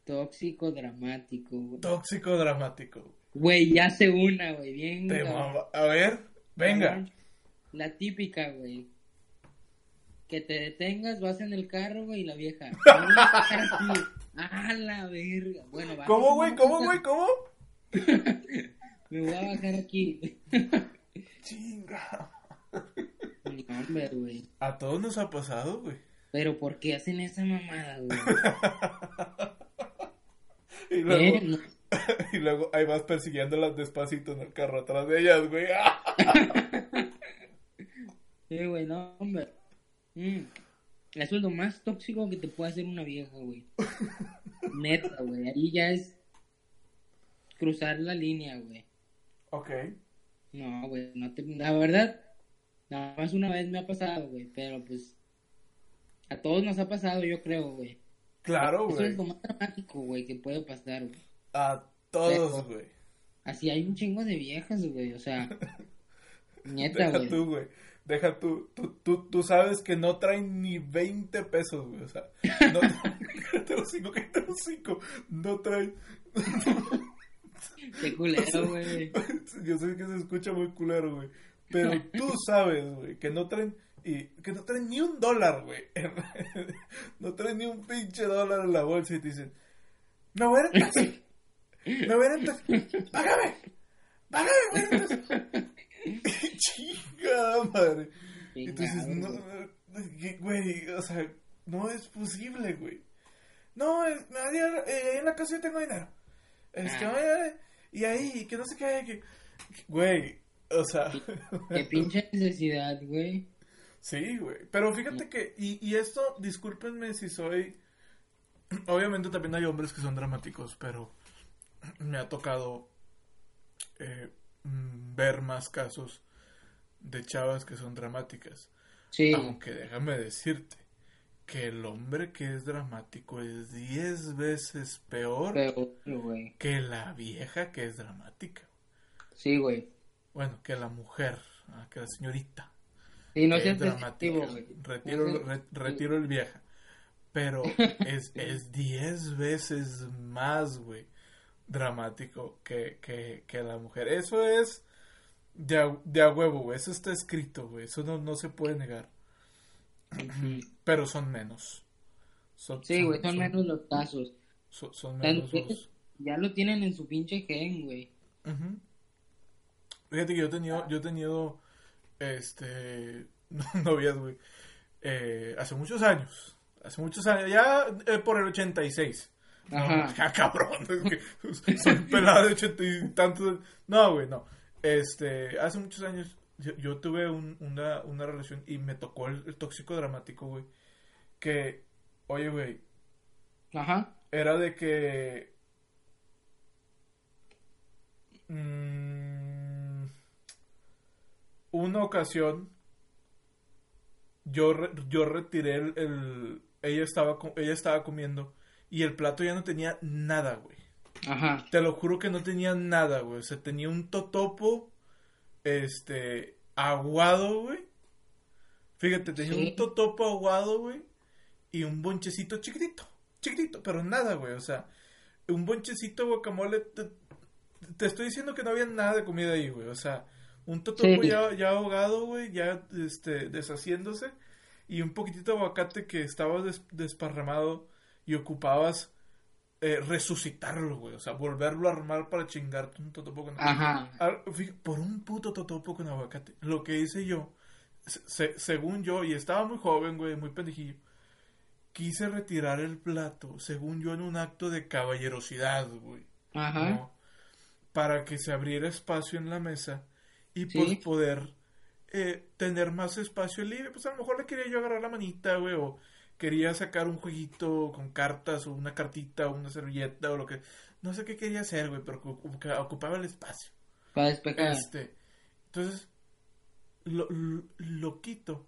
Tóxico dramático, güey. Tóxico dramático. Güey, ya se una, güey. Bien. A ver, venga. La típica, güey. Que te detengas, vas en el carro, güey, y la vieja. ah, la verga. Bueno, va. ¿Cómo, güey? ¿Cómo, güey? ¿Cómo? Me voy a bajar aquí. Chinga. Hombre, güey. A todos nos ha pasado, güey. Pero ¿por qué hacen esa mamada, güey? y, luego, Eh, y luego ahí vas persiguiéndolas despacito en el carro atrás de ellas, güey. Sí, güey, no, hombre. Mm. Eso es lo más tóxico que te puede hacer una vieja, güey. Neta, güey. Ahí ya es cruzar la línea, güey. ok. No, güey, no te... La verdad, nada más una vez me ha pasado, güey. Pero pues, a todos nos ha pasado, yo creo, güey. Claro, Eso güey. es lo más dramático, güey, que puede pasar, güey. A todos, güey. Así hay un chingo de viejas, güey. O sea, Deja güey. tú, güey. Deja tú. Tú, tú, tú sabes que no traen ni 20 pesos, güey. O sea, no, los cinco, cállate los cinco. No traen. Qué culero, güey. Yo sé que se escucha muy culero, güey. Pero tú sabes, güey, que no traen. Y que no traen ni un dólar, güey. No traen ni un pinche dólar en la bolsa y te dicen: Me voy a ir en taxi. Me voy a ir en taxi. Págame. Págame, güey. en taxi". Chingada madre. Y tú dices, no, güey, o sea, no es posible, güey. No, es, nadie, eh, ahí en la casa yo tengo dinero. Este, Ah. oye, y ahí, que no sé qué, que, güey, o sea, Qué pinche necesidad, güey. Sí, güey. Pero fíjate que, y, y esto, discúlpenme si soy, obviamente también hay hombres que son dramáticos, pero me ha tocado eh, mm, ver más casos de chavas que son dramáticas. Sí, Aunque déjame decirte que el hombre que es dramático es 10 veces peor güey. que la vieja que es dramática. Sí, güey. Bueno, que la mujer, ah, que la señorita. Y no que seas despectivo, güey. Retiro, No seas- re- retiro el vieja. Pero es, es 10 veces más, güey, dramático que, que, que la mujer. Eso es de a, de a huevo, güey. Eso está escrito, güey. Eso no, no se puede negar. Pero son menos. Son, Sí, güey, son menos los casos. Son, menos los- ya lo tienen en su pinche gen, güey. Fíjate que yo he tenido, yo he tenido, este, novias, güey, eh, hace muchos años, hace muchos años, ya eh, por el 86. No, Ajá. cabrón, es que soy de ochenta y tantos. No, güey, no. Este, hace muchos años yo, yo tuve un- una, una relación y me tocó el, el tóxico dramático, güey. Que, oye, güey, Ajá. era de que mm, una ocasión yo re- yo retiré el, el- ella estaba ella estaba comiendo y el plato ya no tenía nada güey. Ajá. te lo juro que no tenía nada güey. O sea tenía un totopo este aguado güey. Fíjate tenía Sí. un totopo aguado güey y un bonchecito chiquitito chiquitito pero nada güey. O sea un bonchecito guacamole te, te estoy diciendo que no había nada de comida ahí güey. O sea un totopo Sí. ya, ya ahogado güey ya este deshaciéndose y un poquitito de aguacate que estaba des- desparramado y ocupabas eh, resucitarlo, güey. O sea, volverlo a armar para chingarte un totopo con Ajá. Ah, Por un puto totopo con aguacate. Lo que hice yo, se- según yo, y estaba muy joven, güey, muy pendejillo, quise retirar el plato, según yo, en un acto de caballerosidad, güey. Ajá. ¿no? Para que se abriera espacio en la mesa y Sí. pues poder eh, tener más espacio libre. Pues a lo mejor le quería yo agarrar la manita, güey, o quería sacar un jueguito con cartas, o una cartita, o una servilleta, o lo que. No sé qué quería hacer, güey, pero ocupaba el espacio. Para despejar. Este, entonces, lo, lo, lo quito.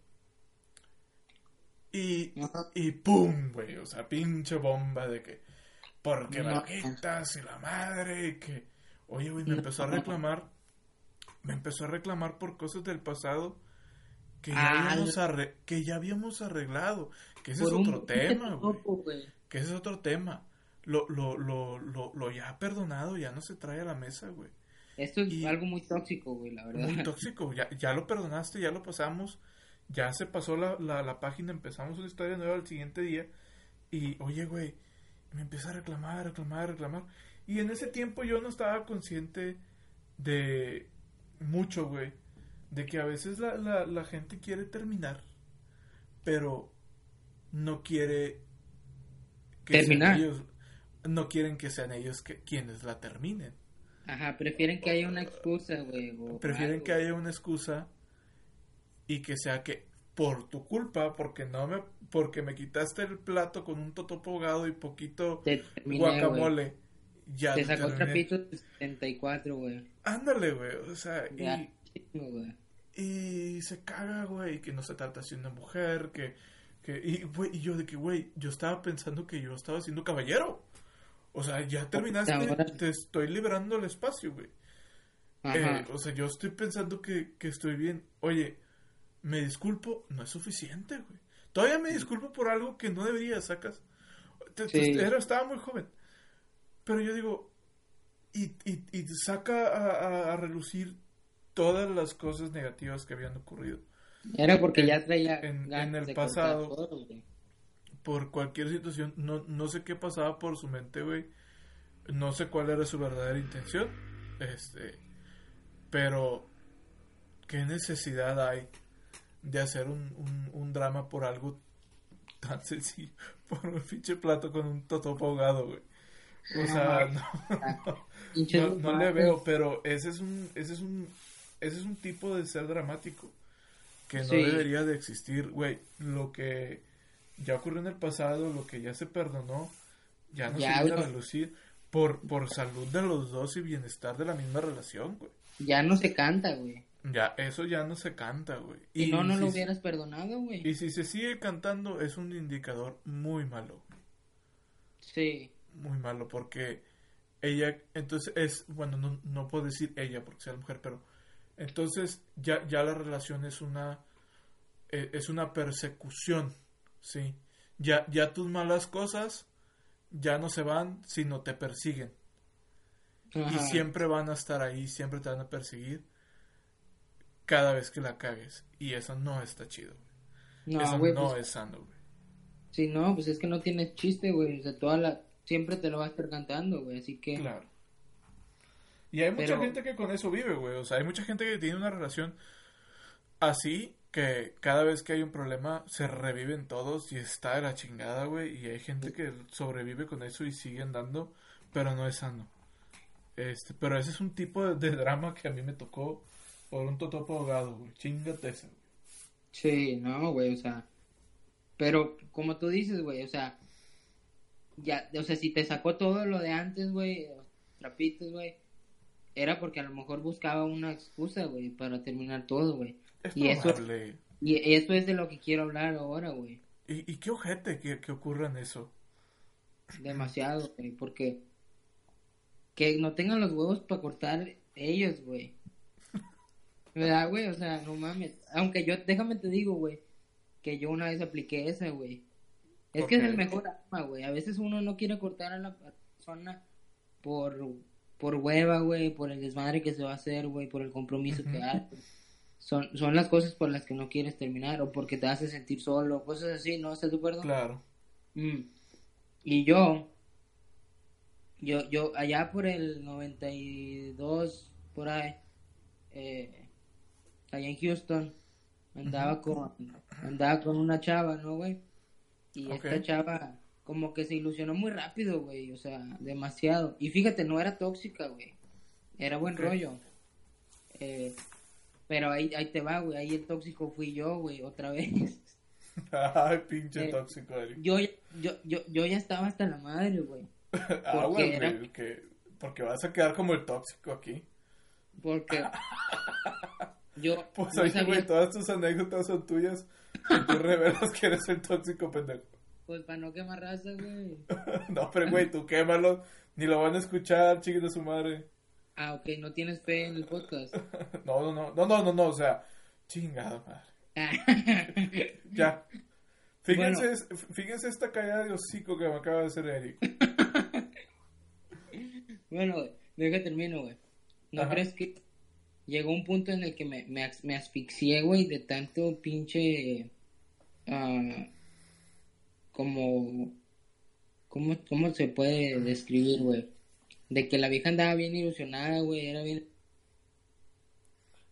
Y, Ajá. y pum, güey, o sea, pinche bomba de que, porque me No. lo quitas y la madre, y que, oye, güey, me empezó a reclamar, me empezó a reclamar por cosas del pasado que ya, Ah, habíamos, arre- que ya habíamos arreglado, que ese es otro tema, güey, que ese es otro tema. Lo, lo, lo, lo, lo ya perdonado ya no se trae a la mesa, güey Esto es Y- algo muy tóxico, güey, la verdad. muy tóxico. Ya, ya lo perdonaste, ya lo pasamos, ya se pasó la, la, la página, empezamos una historia nueva al siguiente día. Y, oye, güey, me empieza a reclamar, reclamar, reclamar. Y en ese tiempo yo no estaba consciente de mucho, güey. De que a veces la, la, la gente quiere terminar, pero no quiere que terminar. Ellos, no quieren que sean ellos que, quienes la terminen. Ajá, prefieren que haya una excusa, güey. Prefieren que haya una excusa y que sea que por tu culpa, porque no me, porque me quitaste el plato con un totopo ahogado y poquito guacamole. Ya te sacó trapito 74, güey. Ándale, güey. O sea, y, y se caga, güey, que no se trata así una mujer, que, que y, güey, y yo de que, güey, yo estaba pensando que yo estaba siendo caballero. O sea, ya terminaste, te estoy liberando el espacio, güey. Eh, o sea, yo estoy pensando que, que estoy bien. Oye, me disculpo, no es suficiente, güey. Todavía me disculpo por algo que no debería, sacas. era, estaba muy joven. Pero yo digo, y, y, y saca a, a, relucir todas las cosas negativas que habían ocurrido. Era porque ya traía en, en el pasado. por cualquier situación, no, no sé qué pasaba por su mente, güey. No sé cuál era su verdadera intención. Este. Pero. ¿Qué necesidad hay de hacer un, un, drama por algo tan sencillo? Por un pinche plato con un totopo ahogado, güey. O sea, no, no, le veo, pero ese es un, ese es un, ese es un tipo de ser dramático que no debería de existir, güey. Lo que ya ocurrió en el pasado, lo que ya se perdonó, ya no se viene a relucir por, por salud de los dos y bienestar de la misma relación, güey. Ya no se canta, güey. Ya, eso ya no se canta, güey. Y, no, no lo hubieras perdonado, güey. Y si se sigue cantando, es un indicador muy malo. Sí muy malo porque ella, entonces es, bueno, no, no puedo decir ella porque sea mujer, pero entonces ya, ya la relación es una, e, es una persecución, ¿sí? Ya, ya tus malas cosas ya no se van, sino te persiguen. Y siempre van a estar ahí, siempre te van a perseguir cada vez que la cagues. Y eso no está chido. No, eso no pues es sano, güey. Sí, no, pues es que no tiene chiste, güey. O sea, toda la, siempre te lo va a estar cantando, güey, así que... Claro. Y hay mucha gente que con eso vive, güey, o sea, hay mucha gente que tiene una relación así que cada vez que hay un problema se reviven todos y está de la chingada, güey, y hay gente que sobrevive con eso y sigue andando, pero no es sano. Este, pero ese es un tipo de, drama que a mí me tocó por un totopo ahogado, güey, chingate ese. Sí, no, güey, o sea, pero como tú dices, güey, o sea, ya, o sea, si te sacó todo lo de antes, güey, trapitos, güey, era porque a lo mejor buscaba una excusa, güey, para terminar todo, güey. y eso y eso es de lo que quiero hablar ahora, güey. ¿Y, ¿Y, qué ojete que, que ocurra en eso? Demasiado, güey, porque que no tengan los huevos para cortar ellos, güey. ¿Verdad, güey? O sea, no mames. Aunque yo, déjame te digo, güey, que yo una vez apliqué esa, güey. Es que es el mejor arma, güey. A veces uno no quiere cortar a la persona por, por hueva, güey, por el desmadre que se va a hacer, güey, por el compromiso que hay. Son, son las cosas por las que no quieres terminar o porque te hace sentir solo, cosas así, ¿no? ¿Estás de acuerdo? Claro. Mm. Y yo, yo, yo, allá por el 92, por ahí, eh, allá en Houston, andaba, con, andaba con una chava, ¿no, güey? Y esta chava como que se ilusionó muy rápido, güey, o sea, demasiado. Y fíjate, no era tóxica, güey. Era buen rollo. Eh, pero ahí, ahí te va, güey, ahí el tóxico fui yo, güey, otra vez. Ay, pinche eh, tóxico, Yo, yo, yo, yo ya estaba hasta la madre, güey. ah, güey, que, porque vas a quedar como el tóxico aquí. Porque yo... Pues oye, güey, todas tus anécdotas son tuyas y tú revelas que eres el tóxico pendejo. Pues para no quemar raza, güey. no, pero güey, tú quémalo. Ni lo van a escuchar, chiquito de su madre. Ah, ok, no tienes fe en el podcast. no, no, no, no, no, no, no, o sea, chingada madre. ya. Fíjense, fíjense esta caída de hocico que me acaba de hacer Eric. bueno, deja termino, güey. ¿No crees que llegó un punto en el que me, me, me asfixié, güey, de tanto pinche Ah, como, ¿cómo, ¿cómo se puede describir, güey? De que la vieja andaba bien ilusionada, güey, era bien...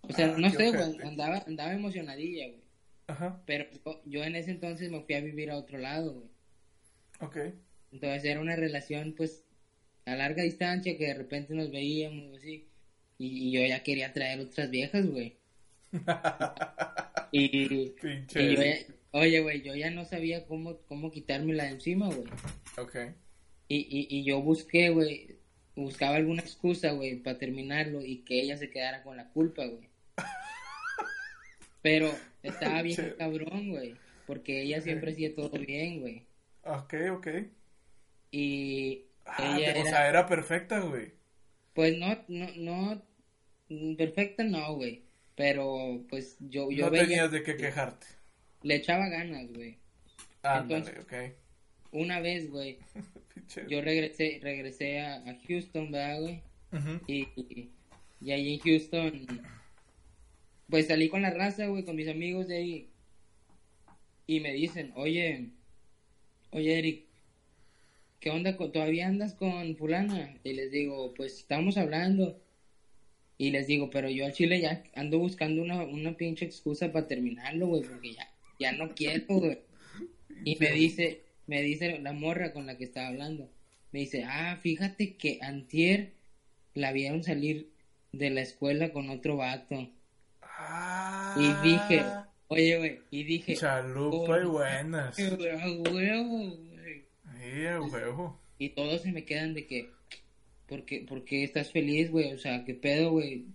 O sea, ah, no sé, güey, andaba, andaba emocionadilla, güey. Ajá. Pero yo, yo en ese entonces me fui a vivir a otro lado, güey. Ok. Entonces era una relación, pues, a larga distancia que de repente nos veíamos así. Y, y yo ya quería traer otras viejas, güey. y, Pinche. y yo ya- oye, güey, yo ya no sabía cómo, cómo quitármela de encima, güey. Ok. Y, y, y yo busqué, güey, buscaba alguna excusa, güey, para terminarlo y que ella se quedara con la culpa, güey. Pero estaba bien cabrón, güey, porque ella siempre hacía todo bien, güey. Ok, ok. Y Ah, ella o era, sea, era perfecta, güey. pues no, no, no, perfecta no, güey. Pero pues yo, yo no veía, tenías de qué quejarte. le echaba ganas, güey. Ándale, Entonces- Una vez, güey, ok. Yo regresé, regresé a, a Houston, ¿verdad, güey? Y, y, y ahí en Houston, pues salí con la raza, güey, con mis amigos de ahí. Y me dicen, oye, oye, Eric, ¿qué onda? ¿Todavía andas con fulana? Y les digo, pues estamos hablando. Y les digo, pero yo al chile ya ando buscando una, una pinche excusa para terminarlo, güey, porque ya, ya no quiero, güey. Y me dice, me dice la morra con la que estaba hablando, me dice, ah, fíjate que antier la vieron salir de la escuela con otro vato. Ah. Y dije, oye, güey, y dije, Chalupa y buenas. "A huevo, güey". Sí, a huevo. Y todos se me quedan de que, ¿por qué, por qué estás feliz, güey? O sea, ¿qué pedo, güey?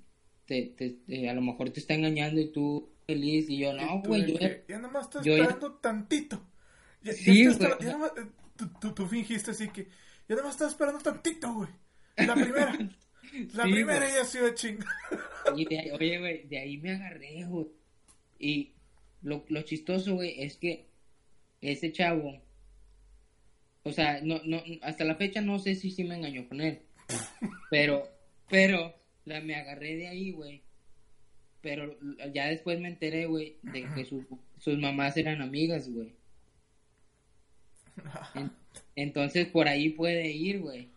Te, te, te- a lo mejor te está engañando y tú feliz. Y yo, no, güey, yo... que, ya nomás estás yo ya- esperando tantito. Ya, ya Sí, estás- ya nomás- eh, tú, tú- tú fingiste así que ya nomás estás esperando tantito, güey. La primera. La Sí, primera güey. ya se iba a chingar. Y de ahí, oye, güey, de ahí me agarré, güey. Y lo, lo chistoso, güey, es que ese chavo, o sea, no, no, hasta la fecha no sé si sí me engañó con él. Pero, pero, la, me agarré de ahí, güey. Pero ya después me enteré, güey, de que sus, sus mamás eran amigas, güey. En- entonces por ahí puede ir, güey.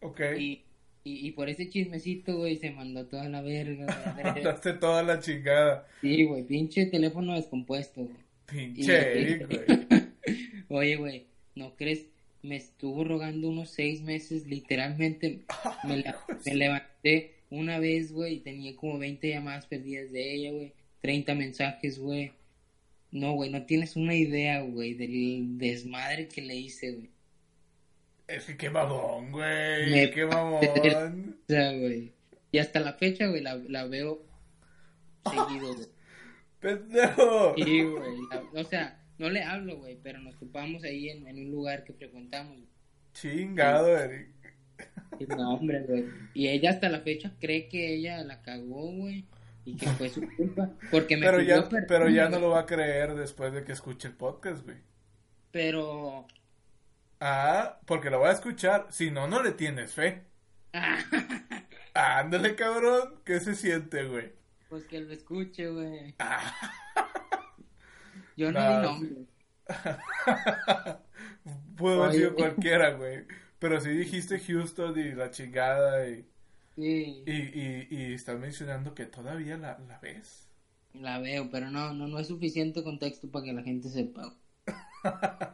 Ok. Y, y, y por ese chismecito, güey, se mandó toda la verga. Mandaste toda la chingada. Sí, güey, pinche teléfono descompuesto, güey. Pinche Y- Eric, güey. Oye, güey, ¿no crees? Me estuvo rogando unos seis meses, literalmente. Me, la- me levanté una vez, güey, y tenía como 20 llamadas perdidas de ella, güey. 30 mensajes, güey. No, güey, no tienes una idea, güey, del desmadre que le hice, güey. Es que qué mamón, güey. Me- Qué mamón. O sea, güey. Y hasta la fecha, güey, la, la veo seguido, güey. Pendejo. Sí, güey. la- O sea, no le hablo, güey, pero nos topamos ahí en, en un lugar que frecuentamos. Chingado, Eric. No, hombre, güey. Y ella hasta la fecha cree que ella la cagó, güey. Y que fue su culpa. Porque me Pero ya, perdón, pero ya no lo va a creer después de que escuche el podcast, güey. Pero... Ah, porque lo va a escuchar. Si no, no le tienes fe. Ándale, cabrón. ¿Qué se siente, güey? pues que lo escuche, güey. Ah. Yo no No, di nombre. Pudo haber sido cualquiera, güey. Pero sí dijiste Houston y la chingada y, Sí, y, y, y estás mencionando que todavía la, la ves. la veo, pero no, no, no es suficiente contexto para que la gente sepa.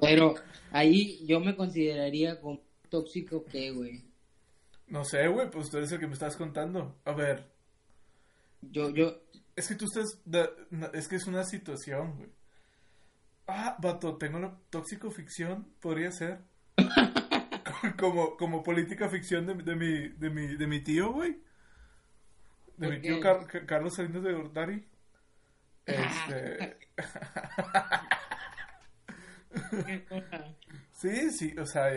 Pero ahí yo me consideraría como tóxico que, güey. No sé, güey, pues tú eres el que me estás contando. A ver, Yo, yo, es que tú estás... es que es una situación, güey. Ah, vato, tengo la tóxico ficción, podría ser. como, como política ficción de, de mi, de mi, de mi tío, güey. De ¿Por mi tío? Car- Carlos Salinas de Gortari. Este... Sí, sí, o sea,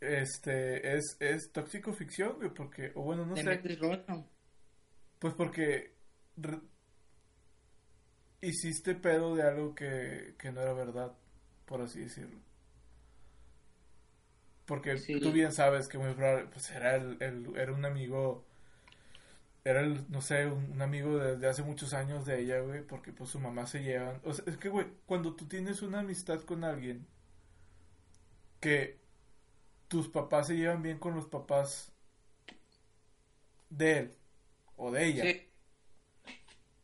este, es, es tóxico ficción, güey, porque, o bueno, no Te sé, pues porque re- hiciste pedo de algo que, que no era verdad, por así decirlo. Porque Sí. tú bien sabes que muy probable, pues era el, el- era un amigo, era el, no sé, un, un amigo desde hace muchos años de ella, güey, porque pues su mamá se llevan, o sea, es que, güey, cuando tú tienes una amistad con alguien que tus papás se llevan bien con los papás de él o de ella, Sí.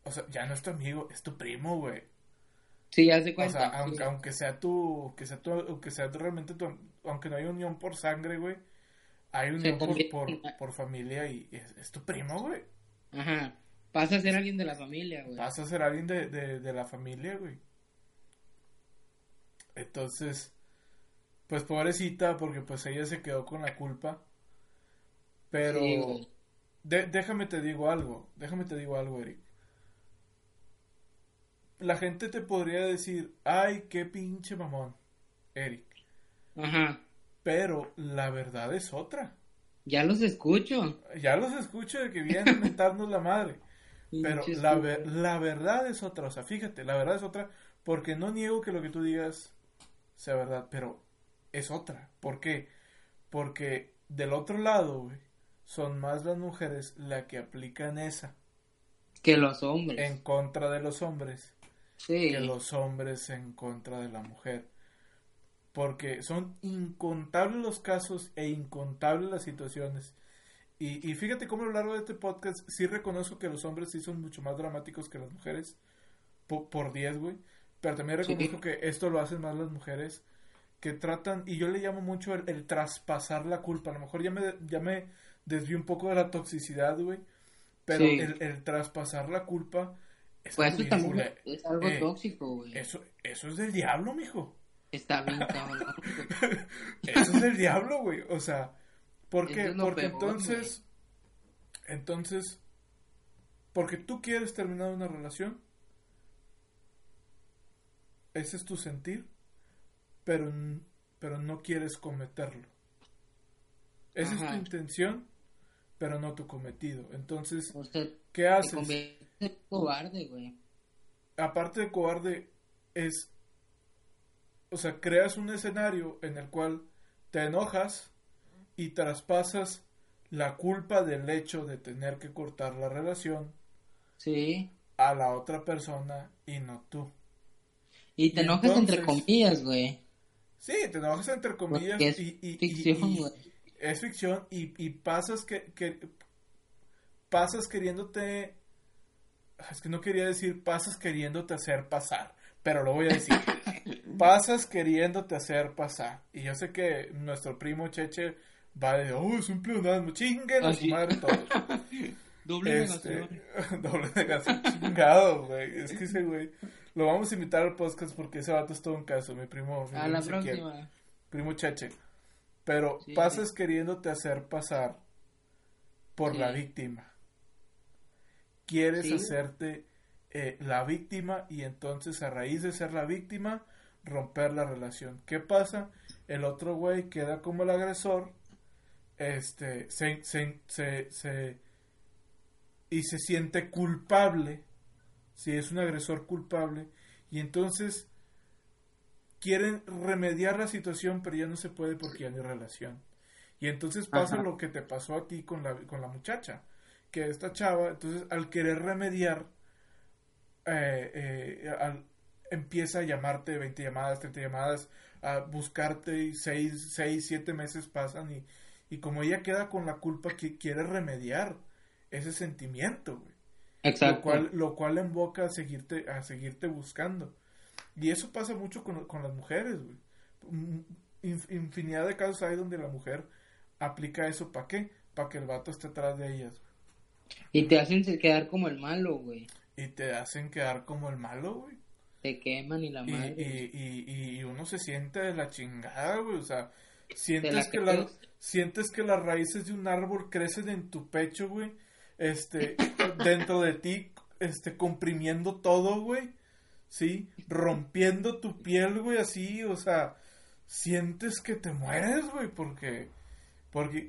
O sea, ya no es tu amigo, es tu primo, güey. Sí, haz de O cuenta. sea, sí. aunque, aunque sea tu, que sea tu, aunque sea realmente tu, aunque no hay unión por sangre, güey, hay unión por, por, familia y es, es tu primo, güey. Ajá. Pasa a ser alguien de la familia, güey. Vas a ser alguien de, de, de la familia, güey. Entonces, pues pobrecita, porque pues ella se quedó con la culpa. Pero, Sí, güey. de- déjame te digo algo, déjame te digo algo, Eric. La gente te podría decir, ay, qué pinche mamón, Eric. Ajá. Pero la verdad es otra. Ya los escucho. Ya los escucho de que vienen a mentarnos la madre. Pero la, ver- la verdad es otra, o sea, fíjate, la verdad es otra, porque no niego que lo que tú digas sea verdad, pero es otra. ¿Por qué? Porque del otro lado, güey, son más las mujeres las que aplican esa Que los hombres. en contra de los hombres Sí. que los hombres en contra de la mujer. Porque son incontables los casos e incontables las situaciones. Y, y fíjate cómo a lo largo de este podcast sí reconozco que los hombres sí son mucho más dramáticos que las mujeres. po- por 10, güey. Pero también Sí. reconozco que esto lo hacen más las mujeres. Que tratan, y yo le llamo mucho el, el traspasar la culpa. A lo mejor ya me, ya me desvío un poco de la toxicidad, güey. Pero Sí. el, el traspasar la culpa es Pues algo eso también es algo eh, tóxico, güey. eso, eso es del diablo, mijo. Está bien, cabrón. Eso es del diablo, güey. O sea, ¿por Eso qué? es Porque peor, entonces, entonces, porque tú quieres terminar una relación, ese es tu sentir, pero, pero no quieres cometerlo. Esa es tu intención, pero no tu cometido. Entonces, O sea, ¿qué haces? Cobarde, güey. aparte de cobarde, es, o sea, creas un escenario en el cual te enojas y traspasas la culpa del hecho de tener que cortar la relación Sí. a la otra persona y no tú. Y te enojas entre comillas, güey. Sí, te enojas entre comillas es y, y- ficción, y- güey. es ficción y, y pasas que, que pasas queriéndote es que no quería decir pasas queriéndote hacer pasar, pero lo voy a decir. pasas queriéndote hacer pasar. Y yo sé que nuestro primo Cheche va a decir, oh, es un pleonasmo, chinguen a Ah, su madre todos. Doble Este, negación. doble negación, chingado, güey. Es que ese güey, lo vamos a invitar al podcast porque ese vato es todo un caso, mi primo. mi A primo la próxima. primo Cheche. Pero Sí. pasas queriéndote hacer pasar por Sí. la víctima. Quieres Sí. hacerte eh, la víctima y entonces a raíz de ser la víctima romper la relación. ¿Qué pasa? El otro güey queda como el agresor, este, se, se, se, se- y se siente culpable, si es un agresor culpable, y entonces quieren remediar la situación, pero ya no se puede porque ya no hay relación. Y entonces pasa Ajá. lo que te pasó a ti con la, con la muchacha, que esta chava, entonces al querer remediar, eh, eh, al- empieza a llamarte 20 llamadas, 30 llamadas, a buscarte y 6, 6 7 meses pasan y, y como ella queda con la culpa que quiere remediar ese sentimiento, güey. Exacto. Lo cual, lo cual invoca a seguirte, a seguirte buscando. Y eso pasa mucho con, con las mujeres, güey. Mm, inf- Infinidad de casos hay donde la mujer aplica eso, ¿para qué? Para que el vato esté atrás de ellas, güey. Y te hacen quedar como el malo, güey. Y te hacen quedar como el malo, güey. Te queman y la Y, madre. y, y, y uno se siente de la chingada, güey. O sea, sientes la que, que la- te- sientes que las raíces de un árbol crecen en tu pecho, güey. Este, dentro de ti, este, comprimiendo todo, güey. Sí, rompiendo tu piel, güey, así, o sea, sientes que te mueres, güey, porque, porque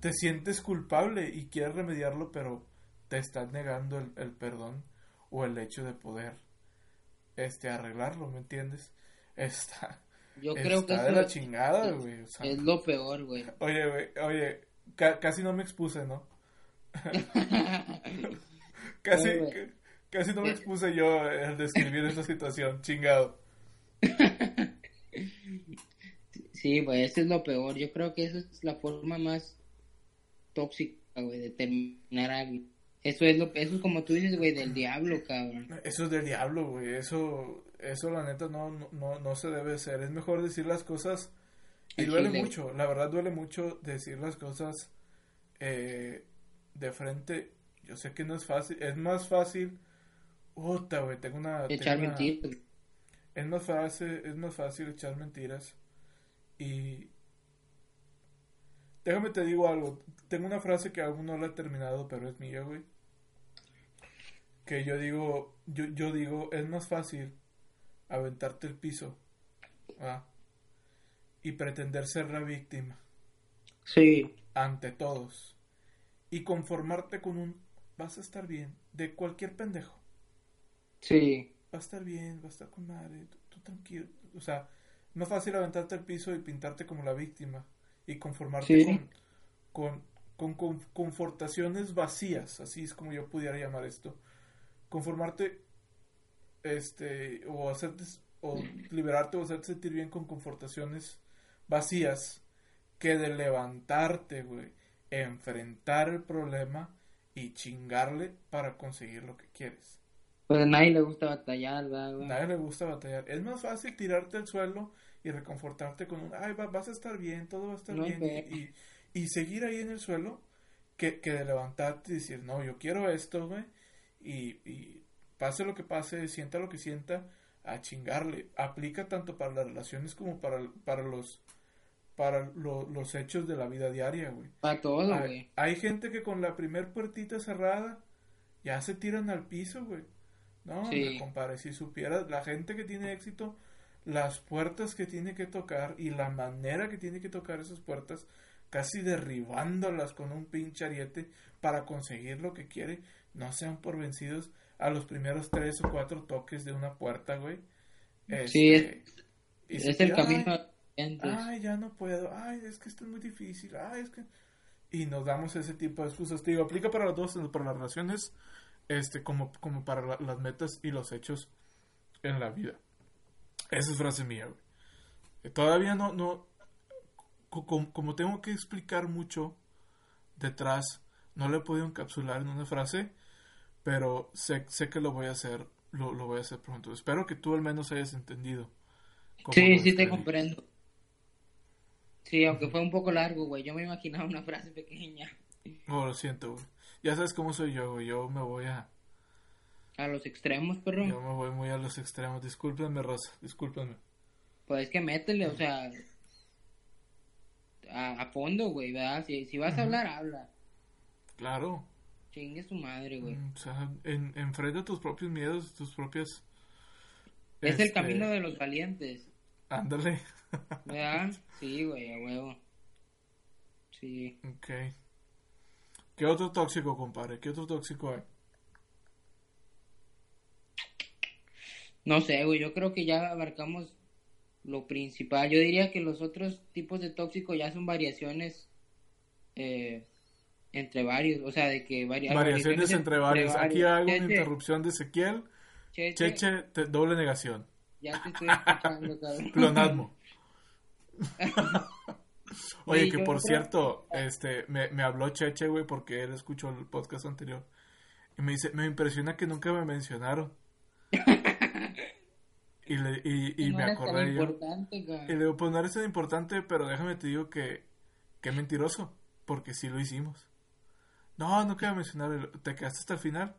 te sientes culpable y quieres remediarlo, pero te estás negando el, el perdón o el hecho de poder, este, arreglarlo, ¿me entiendes? Está, Yo creo que está de la chingada, güey, o sea, es lo peor, güey. oye, güey, oye, ca- casi no me expuse, ¿no? Casi, güey. casi no me expuse yo al describir esta situación, chingado. Sí, güey, eso es lo peor. Yo creo que esa es la forma más tóxica, güey, de terminar algo. Eso es lo eso es como tú dices, güey, del diablo, cabrón. Eso es del diablo, güey. Eso, eso la neta no, no, no se debe hacer. Es mejor decir las cosas y duele mucho, la verdad duele mucho decir las cosas eh, de frente. Yo sé que no es fácil, es más fácil. Puta, güey, tengo una. Echar mentiras. Es más fácil, es más fácil echar mentiras. Y. Déjame te digo algo. Tengo una frase que aún no la he terminado, pero es mía, güey. Que yo digo, yo, yo digo, es más fácil aventarte el piso. y pretender ser la víctima. Sí. Ante todos. Y conformarte con un vas a estar bien de cualquier pendejo. Sí. Va a estar bien, va a estar con madre, tú, tranquilo. O sea, no fácil aventarte al piso y pintarte como la víctima y conformarte con, con, con, confortaciones vacías, así es como yo pudiera llamar esto. Conformarte este o hacerte o liberarte o hacerte sentir bien con confortaciones vacías que de levantarte, güey, enfrentar el problema y chingarle para conseguir lo que quieres. Pues a nadie le gusta batallar, ¿verdad, güey? Nadie le gusta batallar. Es más fácil tirarte al suelo y reconfortarte con un, ay, vas a estar bien, todo va a estar bien. Y, y, seguir ahí en el suelo que, que de levantarte y decir, no, yo quiero esto, güey. Y, y pase lo que pase, sienta lo que sienta, a chingarle. Aplica tanto para las relaciones como para, para los para los hechos de la vida diaria, güey. Para todo, güey. Hay, gente que con la primer puertita cerrada ya se tiran al piso, güey. No, sí. compadre, si supieras la gente que tiene éxito, las puertas que tiene que tocar y la manera que tiene que tocar esas puertas, casi derribándolas con un pinche ariete para conseguir lo que quiere, no sean por vencidos a los primeros tres o cuatro toques de una puerta, güey. sí, es, este, es el camino Ay, ya no puedo. Ay, es que esto es muy difícil. Ay, es que... Y nos damos ese tipo de excusas. Te digo, aplica para las dos, para las relaciones, este, como, como para las metas y los hechos en la vida. Esa es frase mía, güey. Eh, todavía no, no, como, tengo que explicar mucho detrás, no lo he podido encapsular en una frase, pero sé, sé que lo voy a hacer, lo, lo voy a hacer pronto. Espero que tú al menos hayas entendido. Sí, sí te comprendo. Sí, aunque fue un poco largo, güey. Yo me imaginaba una frase pequeña. Oh, lo siento, güey. Ya sabes cómo soy yo, güey. Yo me voy a... A los extremos, perro. Yo me voy muy a los extremos. Discúlpenme, Rosa. Discúlpenme. Pues es que métele, o sea... A, fondo, güey, ¿verdad? Si, si vas a hablar, habla. Claro. Chingue su madre, güey. Mm, o sea, en, enfrenta tus propios miedos, tus propias... Es el este, camino de los valientes. Ándale. ¿Verdad? Sí, güey, a huevo. Sí. Ok. ¿Qué otro tóxico, compadre? ¿Qué otro tóxico hay? No sé, güey, yo creo que ya abarcamos lo principal. Yo diría que los otros tipos de tóxico ya son variaciones eh, entre varios, o sea, de que variaciones, entre, varios. Aquí hago una interrupción de Ezequiel. Cheche, doble negación. Ya te estoy escuchando, cabrón. Oye, que por cierto, este, me, me habló Cheche, güey, porque él escuchó el podcast anterior. Y me dice, me impresiona que nunca me mencionaron. y le, y, y me acordé yo. Y le digo, pues no eres tan importante, pero déjame te digo que, que mentiroso, porque sí lo hicimos. No, no queda mencionar, ¿te quedaste hasta el final?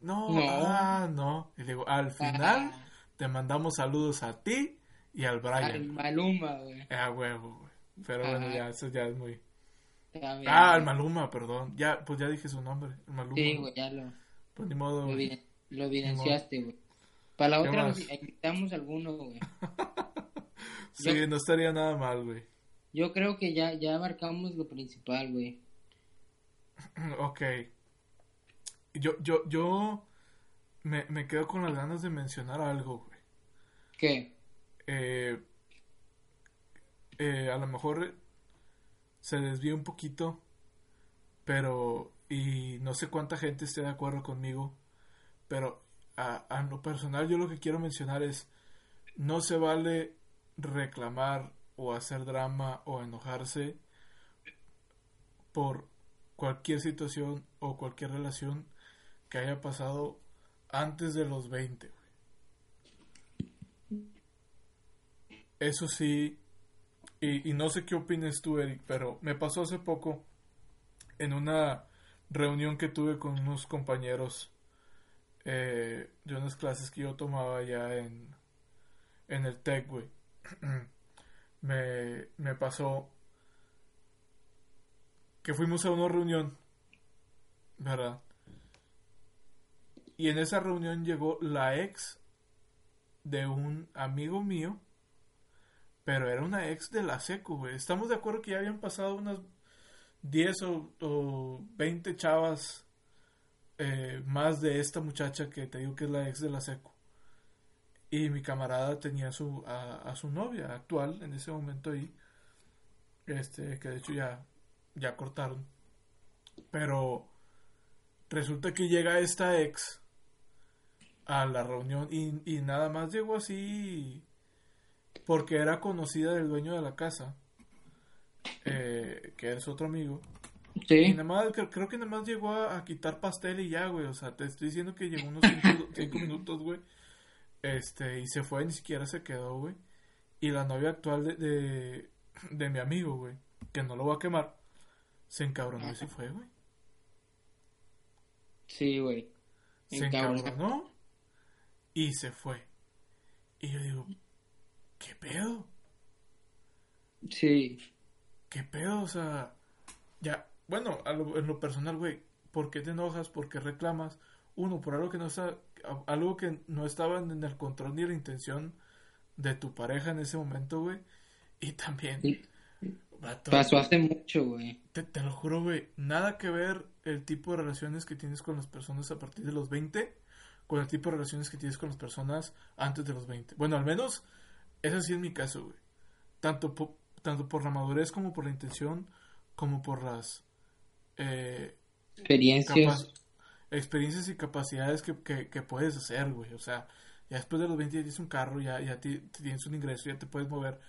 No, no. ah, no. Y le digo, al final te mandamos saludos a ti y al Brian. Al Maluma, güey. Ah, huevo, Pero bueno, ya, eso ya es muy. ah, al Maluma, perdón. Ya, pues ya dije su nombre. El Maluma. Sí, güey, ya lo. Pues ni modo, Lo, lo evidenciaste, güey. Para la otra invitamos alguno, güey. sí, no estaría nada mal, güey. Yo creo que ya, ya abarcamos lo principal, güey. ok. Yo, yo, yo me, me quedo con las ganas de mencionar algo, güey. ¿Qué? Eh, eh, a lo mejor se desvía un poquito, pero, y no sé cuánta gente esté de acuerdo conmigo, pero a, a lo personal yo lo que quiero mencionar es, no se vale reclamar o hacer drama o enojarse por cualquier situación o cualquier relación que haya pasado antes de los 20. eso sí, y, y no sé qué opines tú, Eric, pero me pasó hace poco en una reunión que tuve con unos compañeros eh, de unas clases que yo tomaba ya en, en el TEC, güey. me, me pasó que fuimos a una reunión, ¿verdad? Y en esa reunión llegó la ex de un amigo mío, pero era una ex de la secu, güey. Estamos de acuerdo que ya habían pasado unas 10 o, o 20 chavas eh, más de esta muchacha que te digo que es la ex de la secu. Y mi camarada tenía su, a, su novia actual en ese momento ahí. Este, que de hecho ya, ya cortaron. Pero resulta que llega esta ex a la reunión y, y nada más llegó así porque era conocida del dueño de la casa, eh, que es otro amigo. Sí. Y nada más, creo, creo que nada más llegó a, a quitar pastel y ya, güey. O sea, te estoy diciendo que llegó unos 5 minutos, güey. Este, y se fue, ni siquiera se quedó, güey. Y la novia actual de, de, de mi amigo, güey, que no lo voy a quemar, se encabronó y se fue, güey. Sí, güey. Se encabronó y se fue. Y yo digo, ¿qué pedo? Sí. ¿Qué pedo? O sea, ya, bueno, a lo- en lo personal, güey, ¿por qué te enojas? ¿Por qué reclamas? Uno, por algo que no está, algo que no estaba en el control ni la intención de tu pareja en ese momento, güey. Y también, Sí. vato, Pasó hace mucho, güey. te, te lo juro, güey, nada que ver el tipo de relaciones que tienes con las personas a partir de los 20 con el tipo de relaciones que tienes con las personas antes de los 20. Bueno, al menos, ese sí es mi caso, güey. Tanto, po- tanto por la madurez como por la intención, como por las eh, Experiencias. experiencias y capacidades que, que, que puedes hacer, güey. O sea, ya después de los 20 ya tienes un carro, ya, ya ti- tienes un ingreso, ya te puedes mover.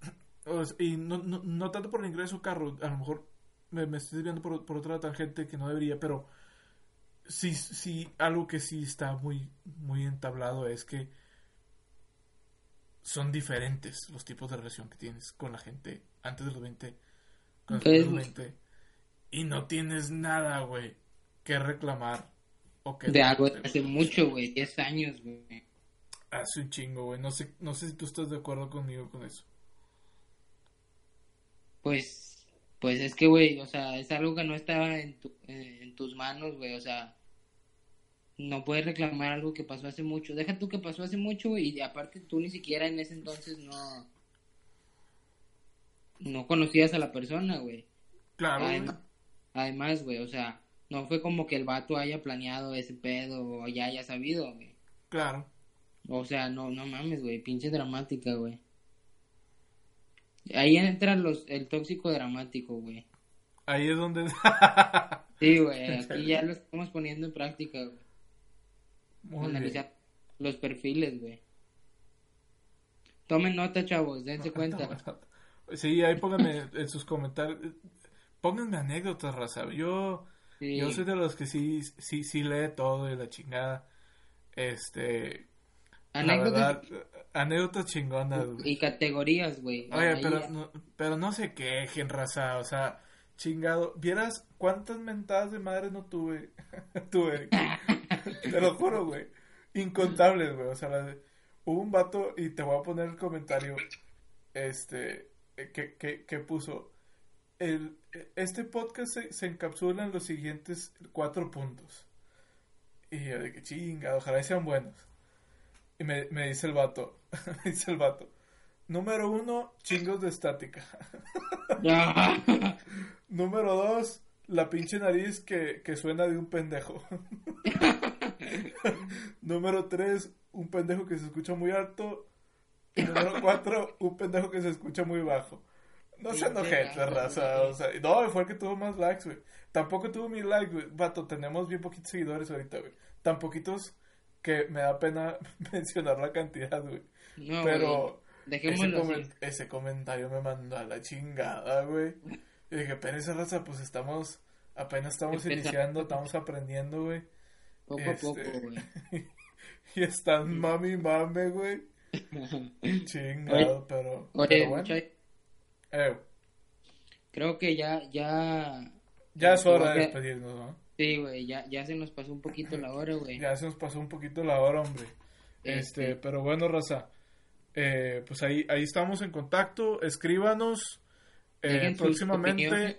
O sea, y no, no, no tanto por el ingreso carro, a lo mejor me, me estoy desviando por, por otra tangente que no debería, pero sí, sí, algo que sí está muy, muy entablado es que son diferentes los tipos de relación que tienes con la gente antes de los 20, con los Pues- 20. Y no tienes nada, güey, que reclamar. O que De algo de hace mucho, güey. 10 años, güey. Hace un chingo, güey. No sé, no sé si tú estás de acuerdo conmigo con eso. Pues, pues es que, güey, o sea, es algo que no estaba en, tu- eh, en tus manos, güey, o sea, no puedes reclamar algo que pasó hace mucho. Deja tú que pasó hace mucho, y aparte tú ni siquiera en ese entonces no, no conocías a la persona, güey. Claro. Además, además, güey, o sea, no fue como que el vato haya planeado ese pedo o ya haya sabido, güey. Claro. O sea, no, no mames, güey, pinche dramática, güey. Ahí entra los, el tóxico dramático, güey. Ahí es donde. Sí, güey, aquí ya lo estamos poniendo en práctica, güey. Muy bien. Analizar los perfiles, güey. Tomen nota, chavos, dense cuenta. Sí, ahí pónganme en sus comentarios. Pónganme anécdotas, raza. Yo, Sí. yo soy de los que sí, sí, sí lee todo y la chingada. Este. Anécdotas verdad, anécdotas chingonas, güey. y categorías, güey. Oye, pero no, pero no se quejen, raza, o sea, chingado. ¿Vieras cuántas mentadas de madre no tuve? tuve. te lo juro, güey. Incontables, güey. O sea, hubo un vato y te voy a poner el comentario, este, eh, que, que, que puso. El, este podcast se, se encapsula en los siguientes cuatro puntos. Y yo de que chinga, ojalá sean buenos. Y me, me dice el vato, me dice el vato. Número uno, chingos de estática. Número dos, la pinche nariz que, que suena de un pendejo. Número tres, un pendejo que se escucha muy alto. Y número cuatro, un pendejo que se escucha muy bajo. No se Pinche enoje, gato, raza. güey. O sea, no, fue el que tuvo más likes, güey. Tampoco tuvo mil likes, güey. Vato, tenemos bien poquitos seguidores ahorita, güey. Tan poquitos que me da pena mencionar la cantidad, güey. no, Pero güey, ese, así. comentario me mandó a la chingada, güey. Y dije, pero esa raza, pues estamos, apenas estamos iniciando, estamos aprendiendo, güey. Poco a este- poco, güey. Y están mami, mame, güey. Chingado, pero, Oye, pero bueno. muchacho, Eh, creo que ya, ya... ya es hora de despedirnos, ¿no? Sí, güey, ya, ya se nos pasó un poquito la hora, güey. Ya se nos pasó un poquito la hora, hombre. Este, Este. pero bueno, raza. Eh, pues ahí, ahí estamos en contacto. Escríbanos. eh, próximamente,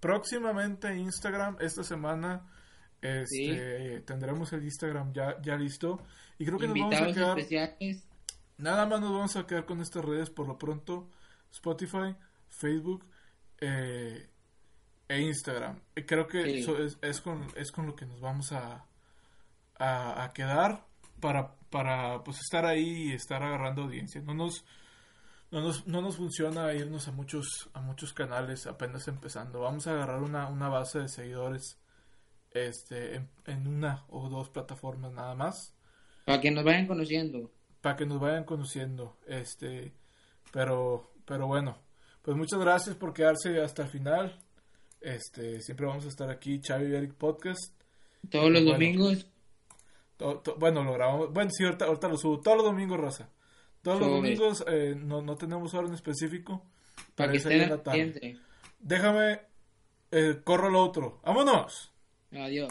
próximamente Instagram esta semana. Este, tendremos el Instagram ya, ya listo. Y creo que nos vamos a quedar. especiales. Nada más nos vamos a quedar con estas redes por lo pronto. Spotify, Facebook eh, e Instagram. Creo que Sí. eso es, es con, es con lo que nos vamos a, a, a quedar para, para pues estar ahí y estar agarrando audiencia. No nos, no nos, no nos funciona irnos a muchos, a muchos canales apenas empezando. Vamos a agarrar una, una base de seguidores este, en, en una o dos plataformas nada más Para que nos vayan conociendo. para que nos vayan conociendo. Este, pero, pero bueno, pues muchas gracias por quedarse hasta el final. Este, siempre vamos a estar aquí, Chavi y Eric Podcast. Todos los Bueno. domingos. To- to- bueno, lo grabamos. Bueno, sí, ahorita, ahorita lo subo. Todos los domingos, Rosa. Todos los domingos eh, no, no tenemos hora en específico. Para que estén la tarde. Déjame, eh, corro al otro. ¡Vámonos! Adiós.